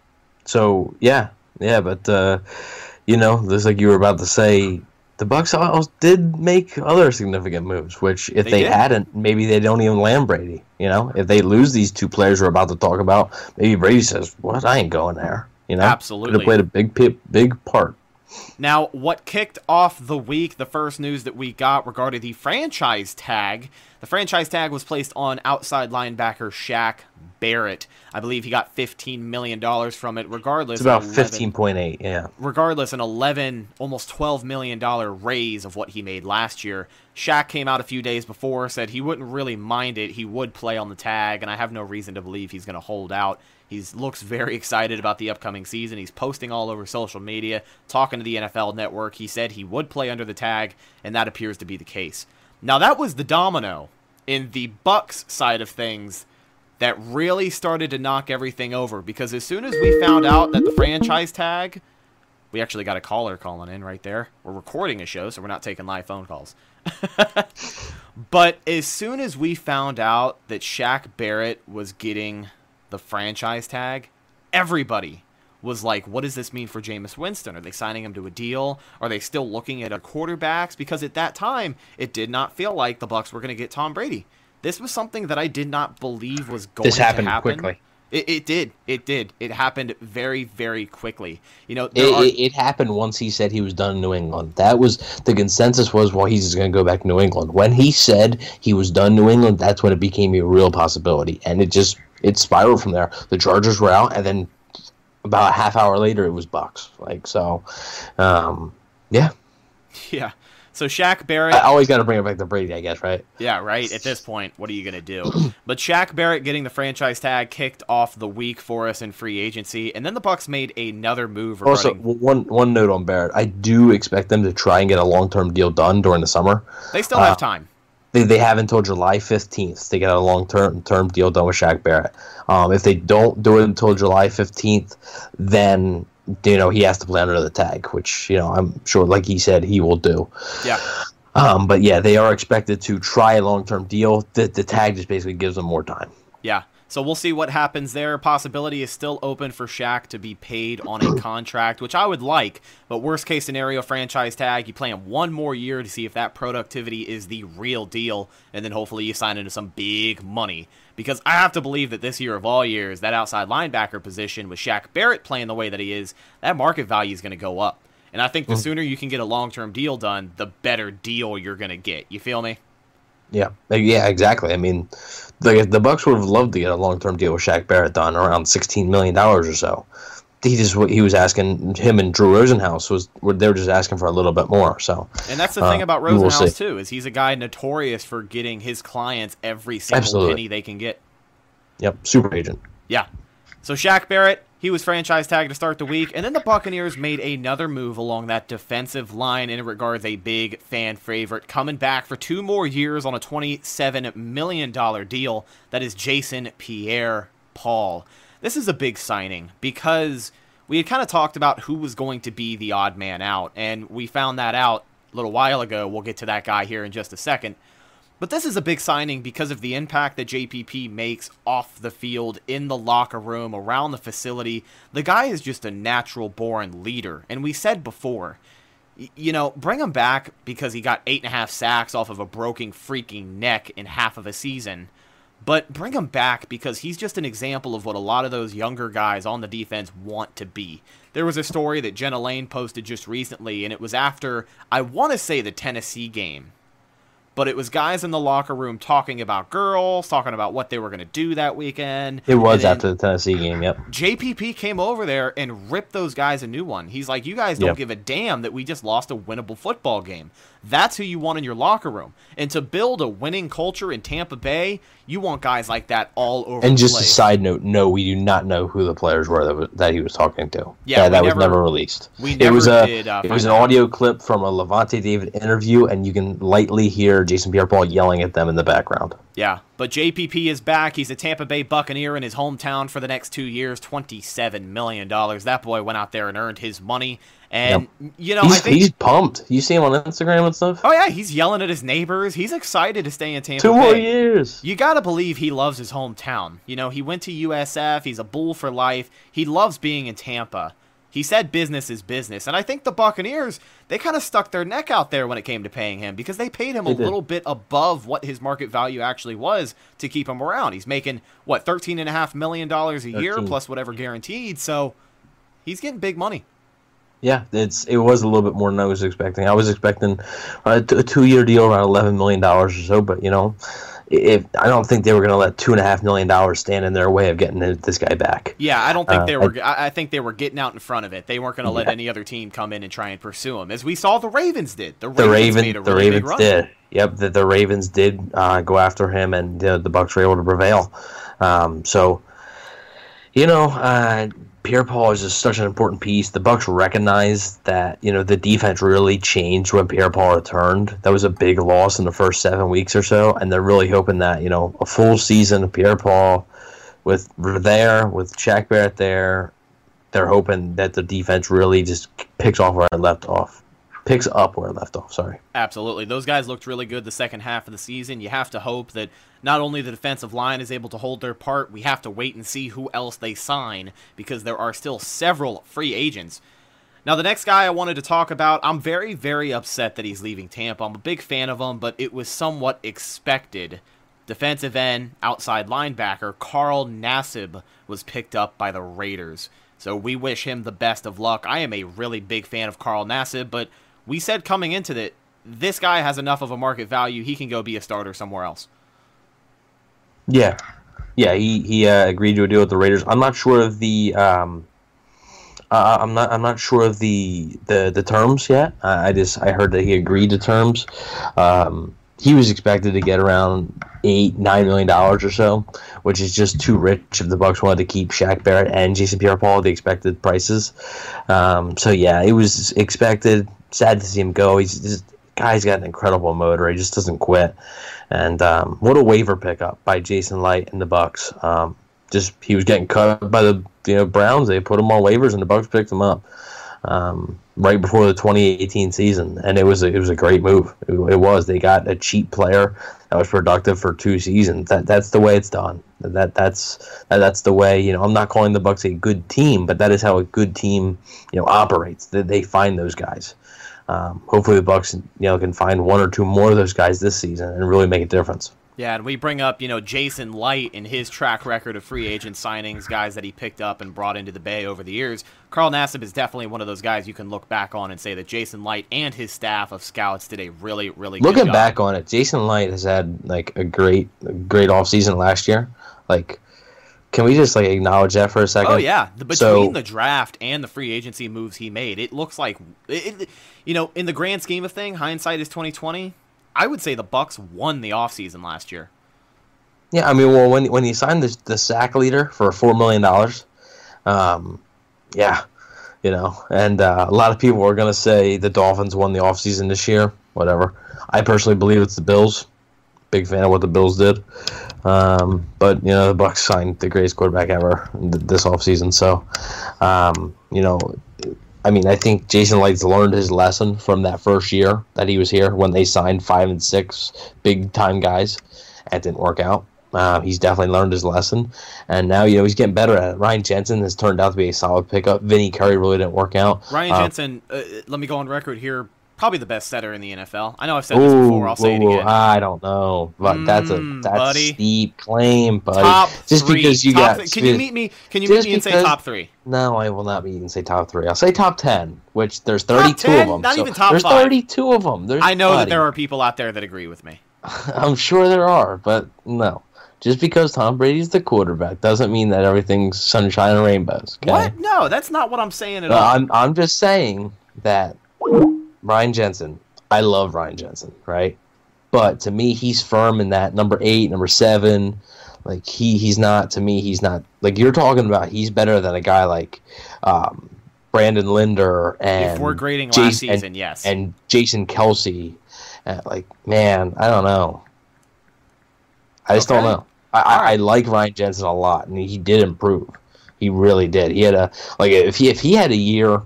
S6: So yeah, yeah, but uh, you know, just like you were about to say, the Bucks did make other significant moves. Which, if
S5: They
S6: they, hadn't, maybe they don't even land Brady. You know, if they lose these two players we're about to talk about, maybe Brady says, "What? I ain't going there." You know,
S5: Absolutely.
S6: Could have played a big, big part.
S5: Now, what kicked off the week, the first news that we got regarding the franchise tag, the franchise tag was placed on outside linebacker Shaq Barrett. I believe he got $15 million from it, regardless.
S6: It's about
S5: 11
S6: fifteen point eight. Yeah.
S5: regardless, an 11, almost 12 million dollar raise of what he made last year. Shaq came out a few days before, said he wouldn't really mind it. He would play on the tag, and I have no reason to believe he's going to hold out. He looks very excited about the upcoming season. He's posting all over social media, talking to the NFL network. He said he would play under the tag, and that appears to be the case. Now, that was the domino in the Bucks side of things that really started to knock everything over because as soon as we found out that the franchise tag we actually got a caller calling in right there. We're recording a show, so we're not taking live phone calls. but as soon as we found out that Shaq Barrett was getting the franchise tag, everybody was like, what does this mean for Jameis Winston? Are they signing him to a deal? Are they still looking at quarterbacks? Because at that time, it did not feel like the Bucks were going to get Tom Brady. This was something that I did not believe was going
S6: This
S5: to
S6: happened
S5: happen.
S6: quickly.
S5: It, it did. It did. It happened very, very quickly. You know,
S6: It,
S5: are,
S6: it, happened once he said he was done in New England. That was the consensus was well he's going to go back to New England. When he said he was done in New England, that's when it became a real possibility, and it just it spiraled from there. The Chargers were out, and then about a half hour later, it was Bucks. Like so, um, yeah.
S5: yeah. So Shaq Barrett.
S6: I always got to bring it back to Brady, I guess, right?
S5: Yeah, right. At this point, what are you going to do? but Shaq Barrett getting the franchise tag kicked off the week for us in free agency, and then the Bucks made another move
S6: Also,
S5: regarding.
S6: w- one one note on Barrett, I do expect them to try and get a long term deal done during the summer.
S5: they still have
S6: uh,
S5: time.
S6: They, they have until July 15th to get a long term term deal done with Shaq Barrett. Um, if they don't do it until July 15th, then you know he has to play under the tag, which you know I'm sure, like he said, he will do.
S5: Yeah.
S6: Um, but yeah, they are expected to try a long term deal. The, the tag just basically gives them more time.
S5: Yeah. So we'll see what happens there. Possibility is still open for Shaq to be paid on a contract, which I would like. But worst case scenario, franchise tag, you play him one more year to see if that productivity is the real deal, and then hopefully you sign into some big money. Because I have to believe that this year of all years, that outside linebacker position with Shaq Barrett playing the way that he is, that market value is going to go up. And I think the mm. sooner you can get a long term deal done, the better deal you're going to get. You feel me?
S6: Yeah, yeah, exactly. I mean, the the Bucks would have loved to get a long term deal with Shaq Barrett done, around 16 million dollars or so. He just he was asking him and Drew Rosenhaus was they were just asking for a little bit more. So
S5: And that's the
S6: uh,
S5: thing about Rosenhaus too, is he's a guy notorious for getting his clients every single
S6: Absolutely.
S5: penny they can get.
S6: Yep, super agent.
S5: Yeah. So Shaq Barrett, he was franchise tagged to start the week, and then the Buccaneers made another move along that defensive line in regards a big fan favorite coming back for two more years on a twenty-seven million dollar deal. That is Jason Pierre Paul. This is a big signing because we had kind of talked about who was going to be the odd man out, and we found that out a little while ago. We'll get to that guy here in just a second. But this is a big signing because of the impact that JPP makes off the field, in the locker room, around the facility. The guy is just a natural born leader. And we said before, you know, bring him back because he got eight and a half sacks off of a broken freaking neck in half of a season. But bring him back because he's just an example of what a lot of those younger guys on the defense want to be. There was a story that Jenna Laine posted just recently, and it was after, I want to say, the Tennessee game but it was guys in the locker room talking about girls, talking about what they were going to do that weekend.
S6: It was
S5: then
S6: after the Tennessee game. Yep.
S5: JPP came over there and ripped those guys a new one. He's like, you guys don't
S6: Yep.
S5: give a damn that we just lost a winnable football game. That's who you want in your locker room. And to build a winning culture in Tampa Bay, you want guys like that all over
S6: And just a side note, no, we do not know who the players were that, was, that he was talking to.
S5: Yeah,
S6: that, that
S5: never-
S6: was never released.
S5: we
S6: it was
S5: never
S6: a
S5: did, uh,
S6: it was an
S5: out.
S6: audio clip from a Lavonte David interview, and you can lightly hear Jason Pierre-Paul yelling at them in the background.
S5: Yeah, but JPP is back. He's a Tampa Bay Buccaneer in his hometown for the next two years. Twenty-seven million dollars. That boy went out there and earned his money. And you know, I
S6: he's,
S5: think
S6: he's pumped. You see him on Instagram and stuff.
S5: Oh yeah, he's yelling at his neighbors. He's excited to stay in Tampa
S6: Two
S5: Bay.
S6: more years.
S5: You gotta believe he loves his hometown. You know, he went to USF. He's a bull for life. He loves being in Tampa. He said business is business, and I think the Buccaneers they kind of stuck their neck out there when it came to paying him because they paid him
S6: They
S5: a
S6: did.
S5: little bit above what his market value actually was to keep him around. He's making what thirteen and a half million dollars a year plus whatever guaranteed, so he's getting big money.
S6: Yeah, it's it was a little bit more than I was expecting. I was expecting a, t- a two-year deal around eleven million dollars or so, but you know, if I don't think they were going to let two and a half million dollars stand in their way of getting this guy back.
S5: Yeah, I don't think
S6: Uh,
S5: they were. I, I think they were getting out in front of it. They weren't going to let
S6: Yeah.
S5: any other team come in and try and pursue him, as we saw the Ravens did. The Ravens,
S6: the Raven,
S5: made a
S6: the Ravens did. Yep, the, the Ravens did uh, go after him, and uh, the Bucks were able to prevail. Um, so, you know, uh, Pierre Paul is just such an important piece. The Bucks recognize that you know the defense really changed when Pierre Paul returned. That was a big loss in the first seven weeks or so, and they're really hoping that you know a full season of Pierre Paul with there with Shaq Barrett there. They're hoping that the defense really just picks off where it left off, picks up where it left off. Sorry.
S5: Absolutely. Those guys looked really good the second half of the season. You have to hope that not only the defensive line is able to hold their part, we have to wait and see who else they sign because there are still several free agents. Now, the next guy I wanted to talk about, I'm very, very upset that he's leaving Tampa. I'm a big fan of him, but it was somewhat expected. Defensive end, outside linebacker, Carl Nassib was picked up by the Raiders. So we wish him the best of luck. I am a really big fan of Carl Nassib, but we said coming into it, this guy has enough of a market value, he can go be a starter somewhere else.
S6: Yeah, yeah. He he uh, agreed to a deal with the Raiders. I'm not sure of the um, uh, I'm not I'm not sure of the the, the terms yet. I I just I heard that he agreed to terms. Um, he was expected to get around eight nine million dollars or so, which is just too rich if the Bucks wanted to keep Shaq Barrett and Jason Pierre-Paul the expected prices. Um, so yeah, it was expected. Sad to see him go. He's just guy's got an incredible motor. He just doesn't quit. And um, what a waiver pickup by Jason Licht and the Bucks. Um, just he was getting cut by the you know Browns. They put him on waivers, and the Bucks picked him up um, right before the 2018 season, and it was a, it was a great move. It, it was. They got a cheap player that was productive for two seasons. That that's the way it's done. That that's that, that's the way. You know, I'm not calling the Bucks a good team, but that is how a good team you know operates. That they find those guys. Um, hopefully, the Bucks you know can find one or two more of those guys this season and really make a difference.
S5: Yeah, and we bring up, you know, Jason Licht and his track record of free agent signings, guys that he picked up and brought into the Bay over the years. Carl Nassib is definitely one of those guys you can look back on and say that Jason Licht and his staff of scouts did a really, really good
S6: Looking back on it, Jason Licht has had like a great, great off season last year. Like, can we just like acknowledge that for a second?
S5: Oh yeah, the, between
S6: So-
S5: the draft and the free agency moves he made, it looks like, it, it- you know, in the grand scheme of thing, hindsight is twenty twenty. I would say the Bucks won the offseason last year.
S6: Yeah, I mean, well, when when he signed the the sack leader for four million dollars, um, yeah, you know, and uh, a lot of people are gonna say the Dolphins won the offseason this year. Whatever. I personally believe it's the Bills. Big fan of what the Bills did, um, but you know the Bucks signed the greatest quarterback ever th- this offseason. So, um, you know, I mean, I think Jason Licht's learned his lesson from that first year that he was here when they signed five and six big time guys. That didn't work out. Uh, he's definitely learned his lesson, and now you know he's getting better at it. Ryan Jensen has turned out to be a solid pickup. Vinny Curry really didn't work out.
S5: Ryan
S6: Uh,
S5: Jensen, uh, let me go on record here. Probably the best setter in the NFL. I know I've said this before. I'll say it
S6: whoa,
S5: again.
S6: I don't know, but that's a
S5: Mm,
S6: that's
S5: buddy.
S6: steep claim, buddy.
S5: top
S6: just
S5: three.
S6: because you
S5: top
S6: got
S5: Can you meet me? Can you meet me and say top three?
S6: No, I will not meet you and say top three. I'll say top ten, which there's
S5: Top
S6: 32
S5: 10?
S6: of them.
S5: Not
S6: so
S5: even top
S6: there's
S5: five.
S6: 32 of them. There's
S5: I know that there are people out there that agree with me.
S6: I'm sure there are, but no. Just because Tom Brady's the quarterback doesn't mean that everything's sunshine and rainbows. Okay?
S5: What? No, that's not what I'm saying at
S6: No,
S5: all.
S6: I'm I'm just saying that Ryan Jensen. I love Ryan Jensen, right? But to me, he's firm in that number eight, number seven. Like he he's not to me. He's not like you're talking about. He's better than a guy like um, Brandon Linder and
S5: if we're grading last
S6: Jason- and-
S5: season, yes.
S6: and Jason Kelce. Uh, like man, I don't know. I just don't know. I, I, I like Ryan Jensen a lot, and he did improve. He really did. He had a like if he if he had a year,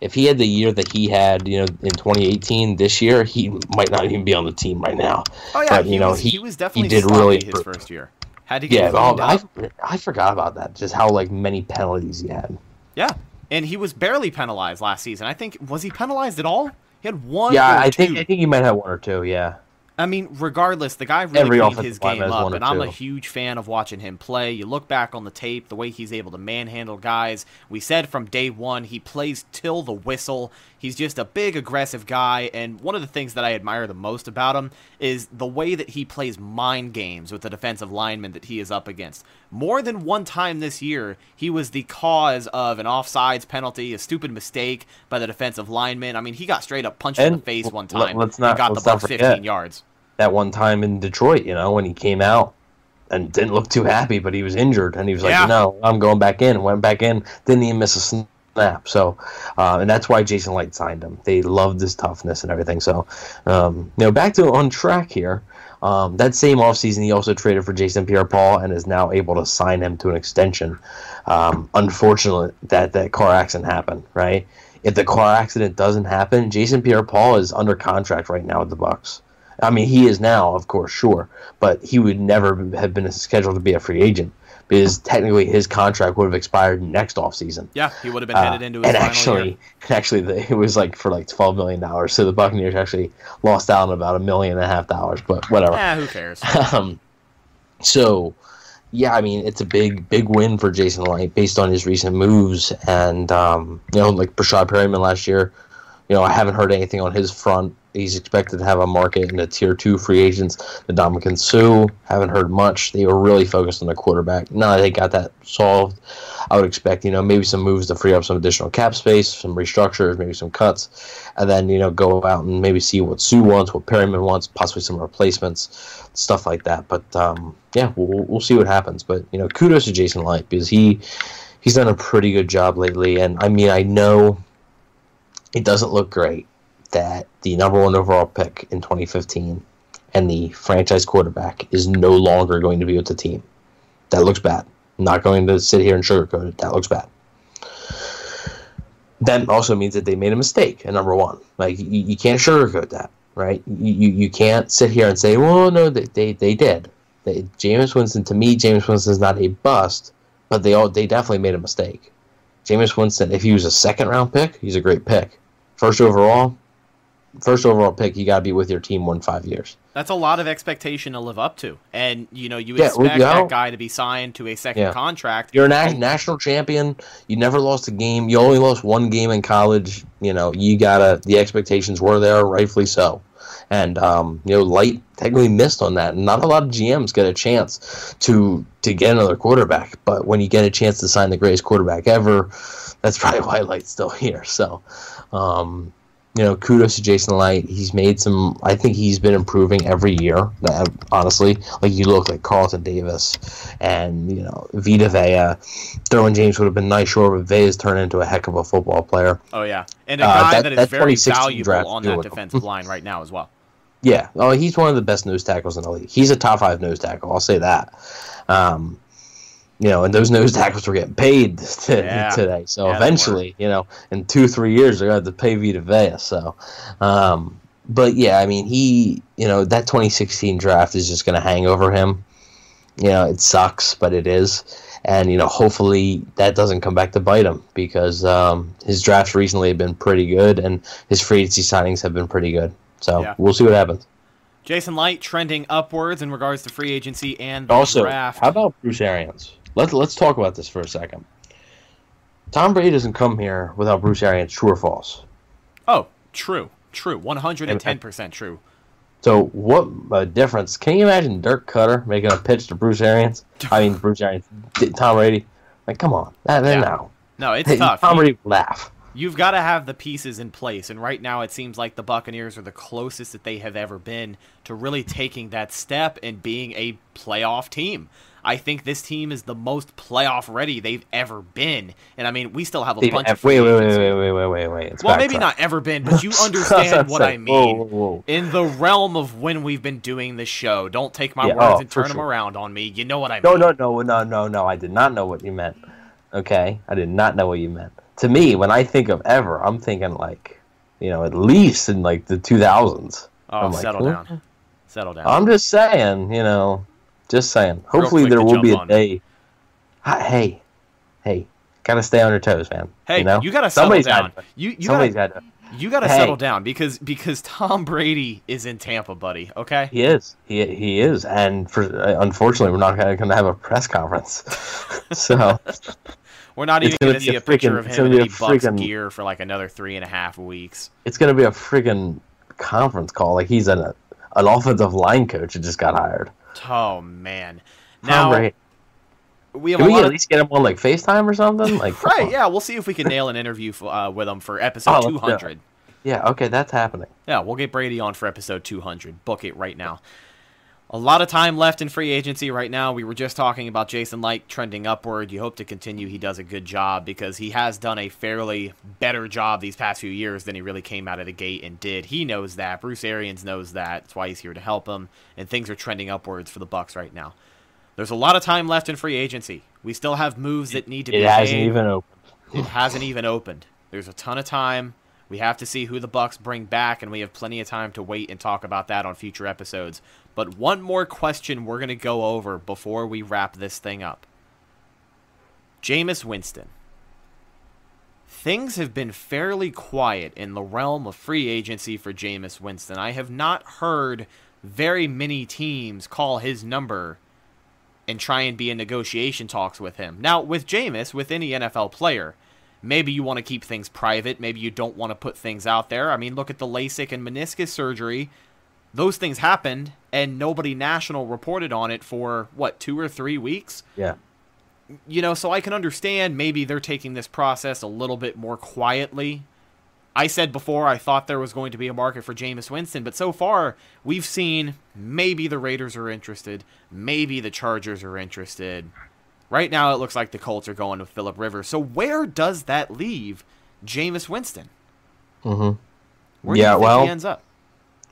S6: if he had the year that he had, you know, in 2018, this year he might not even be on the team right now.
S5: oh yeah,
S6: but,
S5: he,
S6: you know,
S5: was,
S6: he-
S5: he, was definitely
S6: he
S5: did
S6: really
S5: his first year. Had to get
S6: Yeah, oh. I I forgot about that. Just how like many penalties he had.
S5: Yeah, and he was barely penalized last season. I think was he penalized at all? He had one.
S6: yeah,
S5: or
S6: I
S5: two.
S6: think I think he might have one or two. Yeah.
S5: I mean, regardless, the guy really
S6: Every
S5: his game up, and I'm a huge fan of watching him play. You look back on the tape, the way he's able to manhandle guys. We said from day one he plays till the whistle. He's just a big, aggressive guy, and one of the things that I admire the most about him is the way that he plays mind games with the defensive lineman that he is up against. More than one time this year, he was the cause of an offsides penalty, a stupid mistake by the defensive lineman. I mean, he got straight up punched in the face one time
S6: let's not-
S5: and got the ball 15
S6: forget.
S5: yards.
S6: that one time in Detroit, you know, when he came out and didn't look too happy, but he was injured, and he was like,
S5: Yeah.
S6: "No, I'm going back in." Went back in, didn't even miss a snap. So, uh, and that's why Jason Licht signed him. They loved his toughness and everything. So, um, you know, back to on track here. Um, that same offseason, he also traded for Jason Pierre-Paul and is now able to sign him to an extension. Um, unfortunately, that that car accident happened. Right. If the car accident doesn't happen, Jason Pierre-Paul is under contract right now with the Bucks. I mean, he is now, of course, sure, but he would never have been scheduled to be a free agent because technically his contract would have expired next offseason.
S5: Yeah, he would have been
S6: Uh,
S5: headed into his
S6: and
S5: final
S6: actually,
S5: year.
S6: and actually, the, it was like for like twelve million dollars. So the Buccaneers actually lost out on about a million and a half dollars, but whatever.
S5: Eh, who cares?
S6: Um, so, yeah, I mean, it's a big, big win for Jason Licht based on his recent moves, and um, you know, like Breshad Perriman last year. You know, I haven't heard anything on his front. He's expected to have a market in the tier two free agents. The Ndamukong Suh haven't heard much. They were really focused on the quarterback. Now that they got that solved, I would expect you know maybe some moves to free up some additional cap space, some restructures, maybe some cuts, and then you know go out and maybe see what Suh wants, what Perriman wants, possibly some replacements, stuff like that. But um, yeah, we'll, we'll see what happens. But you know, kudos to Jason Licht because he he's done a pretty good job lately. And I mean, I know it doesn't look great that the number one overall pick in 2015 and the franchise quarterback is no longer going to be with the team. That looks bad. I'm not going to sit here and sugarcoat it. That looks bad. That also means that they made a mistake at number one. Like you, you can't sugarcoat that, right? You, you can't sit here and say, "Well, no, they they, they did." They, Jameis Winston, to me, Jameis Winston is not a bust, but they all they definitely made a mistake. Jameis Winston, if he was a second round pick, he's a great pick. First overall, first overall pick, you got to be with your team one five years.
S5: That's a lot of expectation to live up to, and you know you
S6: Yeah,
S5: expect
S6: you
S5: that guy to be signed to a second
S6: Yeah.
S5: contract.
S6: You're a na- national champion. You never lost a game. You only lost one game in college. You know, you gotta. The expectations were there, rightfully so. And um, you know, Licht technically missed on that. Not a lot of GMs get a chance to to get another quarterback, but when you get a chance to sign the greatest quarterback ever, that's probably why Licht's still here. So, um, you know, kudos to Jason Licht. He's made some. I think he's been improving every year. That, honestly, like you look like Carlton Davis, and you know Vita Vea. Derwin James would have been nice, sure, but Vea's turned into a heck of a football player.
S5: Oh yeah, and a
S6: Uh,
S5: guy
S6: that-
S5: that is very valuable on that defensive line right now as well.
S6: Yeah, oh, he's one of the best nose tackles in the league. He's a top five nose tackle. I'll say that. Um, you know, and those nose tackles were getting paid t-
S5: Yeah.
S6: today. So
S5: Yeah,
S6: eventually, you know, in two three years, they're going to have to pay Vita Vea. So, um, but yeah, I mean, he, you know, that 2016 draft is just going to hang over him. You know, it sucks, but it is. and you know hopefully that doesn't come back to bite him because um, his drafts recently have been pretty good and his free agency signings have been pretty good. So
S5: Yeah.
S6: we'll see what happens.
S5: Jason Licht trending upwards in regards to free agency and the
S6: Also,
S5: draft.
S6: how about Bruce Arians? Let's let's talk about this for a second. Tom Brady doesn't come here without Bruce Arians. True or false?
S5: Oh, true, true, one hundred and ten percent true.
S6: So what a difference! Can you imagine Dirk Koetter making a pitch to Bruce Arians? I mean Bruce Arians, Tom Brady. Like, come on, that,
S5: Yeah.
S6: no.
S5: No, it's
S6: Hey,
S5: tough.
S6: Tom Brady would laugh.
S5: You've got to have the pieces in place, and right now it seems like the Buccaneers are the closest that they have ever been to really taking that step and being a playoff team. I think this team is the most playoff ready they've ever been, and I mean we still have a
S6: Steve,
S5: bunch of
S6: wait, wait, wait, wait, wait, wait, wait, wait. Let's
S5: Well, maybe not ever been, but you understand what I mean.
S6: Whoa, whoa.
S5: In the realm of when we've been doing this show, don't take my
S6: Yeah,
S5: words
S6: oh,
S5: and turn them around on me. You know what I
S6: No,
S5: mean?
S6: no, no, no, no, no. No. I did not know what you meant. Okay, I did not know what you meant. To me, when I think of ever, I'm thinking like, you know, at least in like the 2000s.
S5: Oh,
S6: I'm
S5: settle
S6: huh?
S5: down, settle down.
S6: I'm just saying, you know, just saying. Hopefully, there will be a
S5: on.
S6: day. Hi- Hey, hey, gotta stay on your toes, man.
S5: Hey,
S6: you, know?
S5: you gotta settle
S6: Somebody's
S5: down.
S6: gotta-
S5: You you gotta,
S6: got to.
S5: you gotta
S6: Hey.
S5: settle down because because Tom Brady is in Tampa, buddy. Okay.
S6: He is. He he is, and for uh, unfortunately, we're not going to have a press conference. so
S5: We're not even
S6: gonna
S5: gonna
S6: be
S5: see
S6: a
S5: a picture of him in
S6: gonna
S5: any Bucks
S6: freaking-
S5: gear for like another three and a half weeks.
S6: it's going to be a freaking conference call. Like he's an an offensive line coach who just got hired.
S5: Oh man. Now
S6: Brady.
S5: we have
S6: Can we at
S5: of
S6: least get him on like FaceTime or something? Like
S5: right.
S6: on.
S5: Yeah, we'll see if we can nail an interview f- uh, with him for episode
S6: Oh, let's do
S5: two
S6: it.
S5: hundred.
S6: Yeah. Okay, that's happening.
S5: Yeah, we'll get Brady on for episode 200. Book it right now. A lot of time left in free agency right now. We were just talking about Jason Licht trending upward. You hope to continue. He does a good job because he has done a fairly better job these past few years than he really came out of the gate and did. He knows that. Bruce Arians knows that. That's why he's here to help him. And things are trending upwards for the Bucks right now. There's a lot of time left in free agency. We still have moves that need to be made.
S6: It hasn't even opened.
S5: It hasn't even opened. There's a ton of time. We have to see who the Bucks bring back, and we have plenty of time to wait and talk about that on future episodes. But one more question we're going to go over before we wrap this thing up. Jameis Winston. Things have been fairly quiet in the realm of free agency for Jameis Winston. I have not heard very many teams call his number and try and be in negotiation talks with him. Now, with Jameis, with any NFL player, maybe you want to keep things private. Maybe you don't want to put things out there. I mean, look at the LASIK and meniscus surgery. Those things happened, and nobody national reported on it for, what, two or three weeks?
S6: Yeah.
S5: you know, so I can understand maybe they're taking this process a little bit more quietly. I said before I thought there was going to be a market for Jameis Winston, but so far we've seen maybe the Raiders are interested, maybe the Chargers are interested. Right now it looks like the Colts are going with Philip Rivers. So where does that leave Jameis Winston?
S6: Mm-hmm.
S5: Where do
S6: Yeah,
S5: you think
S6: well-
S5: he ends up?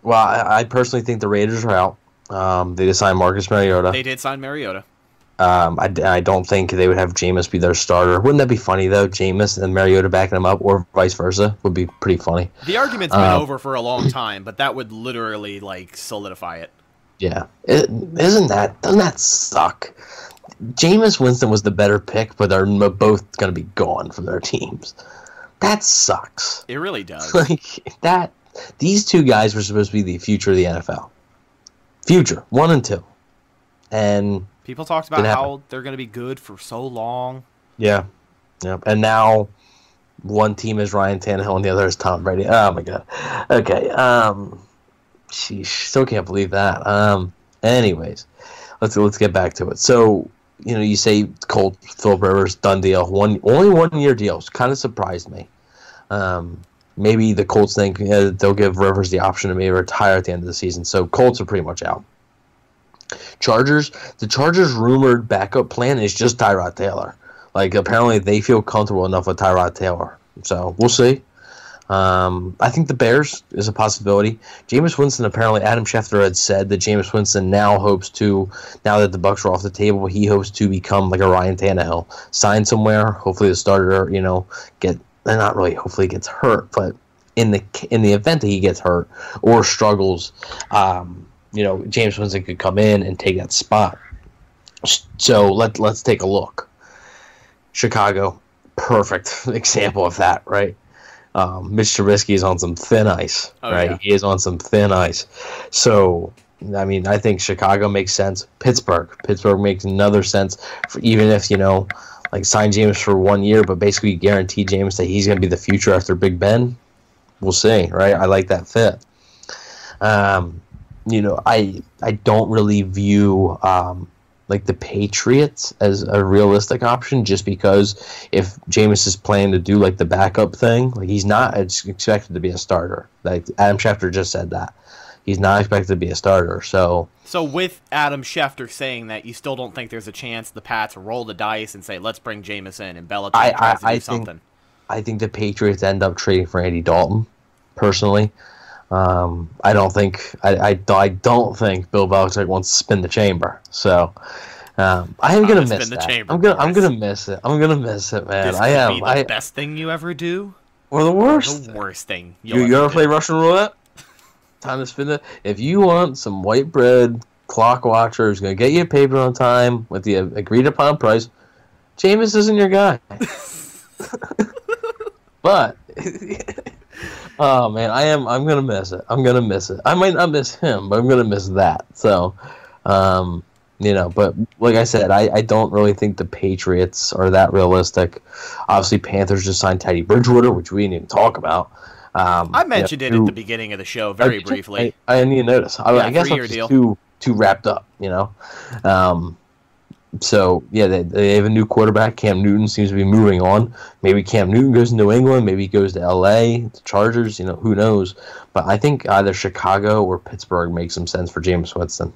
S6: Well, I, I personally think the Raiders are out. Um, they just signed Marcus Mariota.
S5: They did sign Mariota.
S6: Um, I, I don't think they would have Jameis be their starter. Wouldn't that be funny though? Jameis and Mariota backing him up, or vice versa, would be pretty funny.
S5: The argument's been
S6: Um,
S5: over for a long time, but that would literally like solidify it.
S6: Yeah, is isn't that doesn't that suck? Jameis Winston was the better pick, but they're both going to be gone from their teams. That sucks.
S5: It really does.
S6: Like that. These two guys were supposed to be the future of the NFL. Future one and two, and
S5: People talked about how they're going to be good for so long.
S6: Yeah. Yep. And now one team is Ryan Tannehill and the other is Tom Brady. Oh my god. Okay. Um sheesh, still can't believe that. Um anyways, let's let's get back to it. So, you know, you say Colt Philip Rivers done deal. One only one year deals. Kind of surprised me. Um maybe the Colts think uh, they'll give Rivers the option to maybe retire at the end of the season. So Colts are pretty much out. Chargers, the Chargers' rumored backup plan is just Tyrod Taylor. Like apparently they feel comfortable enough with Tyrod Taylor. So we'll see. Um, I think the Bears is a possibility. Jameis Winston apparently Adam Schefter had said that Jameis Winston now hopes to now that the Bucks are off the table, he hopes to become like a Ryan Tannehill, sign somewhere. Hopefully the starter, you know, get not really. Hopefully gets hurt, but in the in the event that he gets hurt or struggles, um, you know, Jameis Winston could come in and take that spot. So let let's take a look. Chicago, perfect example of that, right? Um, Mitch Trubisky is on some thin ice,
S5: Oh,
S6: right?
S5: yeah.
S6: He is on some thin ice. So, I mean, I think Chicago makes sense. Pittsburgh, Pittsburgh makes another sense. For even if you know, like sign James for one year, but basically guarantee James that he's going to be the future after Big Ben. We'll see, right? I like that fit. Um, you know, I I don't really view um, like the Patriots as a realistic option just because if James is planning to do like the backup thing, like he's not expected to be a starter. Like Adam Schefter just said that. He's not expected to be a starter. So
S5: So with Adam Schefter saying that, you still don't think there's a chance the Pats roll the dice and say, "Let's bring Jameis in," and Belichick
S6: I,
S5: tries
S6: I,
S5: to do
S6: I think
S5: something.
S6: I think the Patriots end up trading for Andy Dalton. Personally, um, I don't think I, I, I don't think Bill Belichick wants to spin the chamber. So um, I am gonna miss that.
S5: chamber,
S6: I'm gonna I'm gonna miss it. I'm gonna miss it, man.
S5: This
S6: I am.
S5: be the
S6: I
S5: best thing you ever do,
S6: or the
S5: or
S6: worst.
S5: the worst thing
S6: You, ever play Russian roulette? Time to spin it. If you want some white bread clock watcher who's gonna get you a paper on time with the agreed upon price, Jameis isn't your guy. but oh man, I am. I'm gonna miss it. I'm gonna miss it. I might not miss him, but I'm gonna miss that. So, um, you know. But like I said, I, I don't really think the Patriots are that realistic. Obviously, Panthers just signed Teddy Bridgewater, which we didn't even talk about. Um,
S5: I mentioned it
S6: who-
S5: at the beginning of the show very
S6: I-
S5: briefly.
S6: I, I didn't even notice. I,
S5: Yeah,
S6: I guess I'm too too wrapped up, you know. Um, so yeah, they, they have a new quarterback. Cam Newton seems to be moving on. Maybe Cam Newton goes to New England. Maybe he goes to L.A. The Chargers. You know, who knows? But I think either Chicago or Pittsburgh makes some sense for Jameis Winston.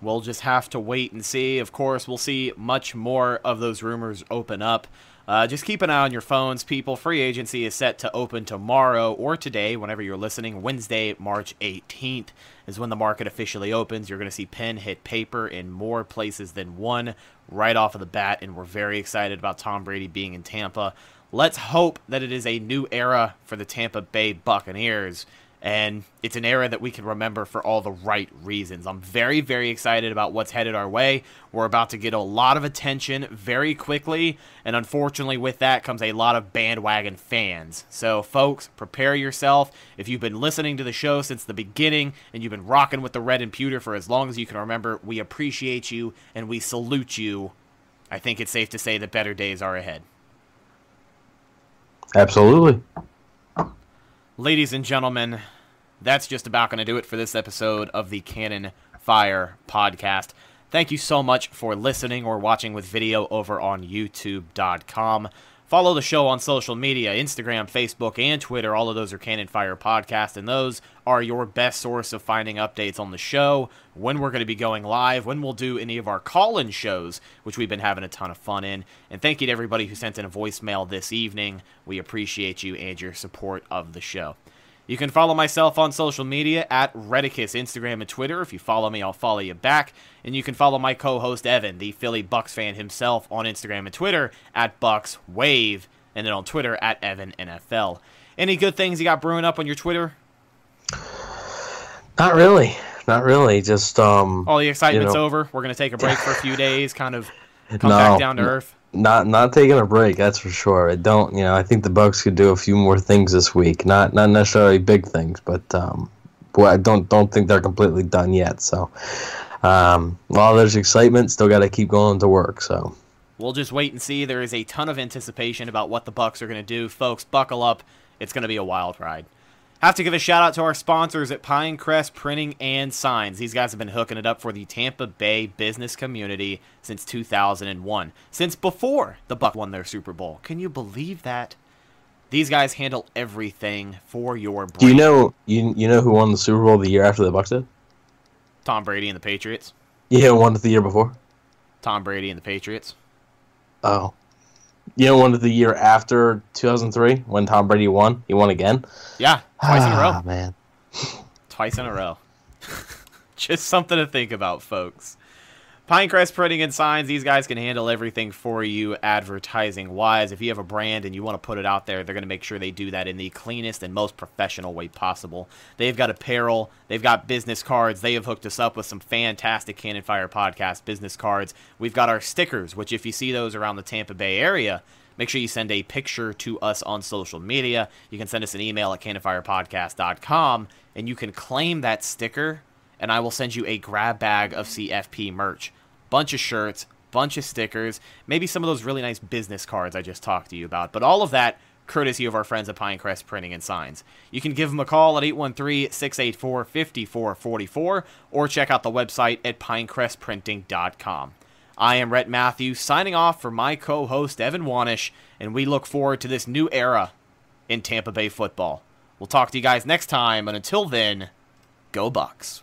S5: We'll just have to wait and see. Of course, we'll see much more of those rumors open up. Uh, just keep an eye on your phones, people. Free agency is set to open tomorrow or today, whenever you're listening. Wednesday, March 18th is when the market officially opens. You're going to see pen hit paper in more places than one right off of the bat, and we're very excited about Tom Brady being in Tampa. Let's hope that it is a new era for the Tampa Bay Buccaneers and it's an era that we can remember for all the right reasons. I'm very, very excited about what's headed our way. We're about to get a lot of attention very quickly, and unfortunately, with that comes a lot of bandwagon fans. So, folks, prepare yourself. If you've been listening to the show since the beginning and you've been rocking with the red and pewter for as long as you can remember, we appreciate you and we salute you. I think it's safe to say that better days are ahead.
S6: Absolutely.
S5: Ladies and gentlemen, that's just about going to do it for this episode of the Cannon Fire podcast. Thank you so much for listening or watching with video over on youtube.com. Follow the show on social media Instagram, Facebook, and Twitter. All of those are Cannon Fire Podcast, and those are your best source of finding updates on the show, when we're going to be going live, when we'll do any of our call in shows, which we've been having a ton of fun in. And thank you to everybody who sent in a voicemail this evening. We appreciate you and your support of the show. You can follow myself on social media at Redicus, Instagram and Twitter. If you follow me, I'll follow you back. And you can follow my co-host Evan, the Philly Bucs fan himself, on Instagram and Twitter at Bucks Wave, and then on Twitter at Evan NFL. Any good things you got brewing up on your Twitter?
S6: Not really. Not really. Just um.
S5: All the excitement's
S6: you know,
S5: over. We're gonna take a break for a few days, kind of come
S6: No,
S5: back down to earth.
S6: Not not taking a break, that's for sure. I don't, you know, I think the Bucs could do a few more things this week. Not not necessarily big things, but um, boy, I don't don't think they're completely done yet. So, um, while there's excitement, still got to keep going to work. So,
S5: We'll just wait and see. There is a ton of anticipation about what the Bucs are going to do. Folks, buckle up. It's going to be a wild ride. Have to give a shout out to our sponsors at Pinecrest Printing and Signs. These guys have been hooking it up for the Tampa Bay business community since 2001, since before the Bucs won their Super Bowl. Can you believe that? These guys handle everything for your brand.
S6: do you know you you know who won the Super Bowl the year after the Bucs did?
S5: Tom Brady and the Patriots?
S6: Yeah, who won it the year before.
S5: Tom Brady and the Patriots.
S6: Oh, you know, won it the year after 2003 when Tom Brady won. He won again.
S5: Yeah, twice in a row.
S6: Ah, man.
S5: Twice in a row. Just something to think about, folks. Pinecrest Printing and Signs, these guys can handle everything for you advertising wise. If you have a brand and you want to put it out there, they're going to make sure they do that in the cleanest and most professional way possible. They've got apparel, they've got business cards. They have hooked us up with some fantastic Cannon Fire Podcast business cards. We've got our stickers, which, if you see those around the Tampa Bay area, make sure you send a picture to us on social media. You can send us an email at cannonfirepodcast.com and you can claim that sticker and I will send you a grab bag of CFP merch. Bunch of shirts, bunch of stickers, maybe some of those really nice business cards I just talked to you about. But all of that courtesy of our friends at Pinecrest Printing and Signs. You can give them a call at 813-684-5444 or check out the website at pinecrestprinting.com. I am Rhett Matthews signing off for my co-host Evan Wanish, and we look forward to this new era in Tampa Bay football. We'll talk to you guys next time, and until then, go Bucs.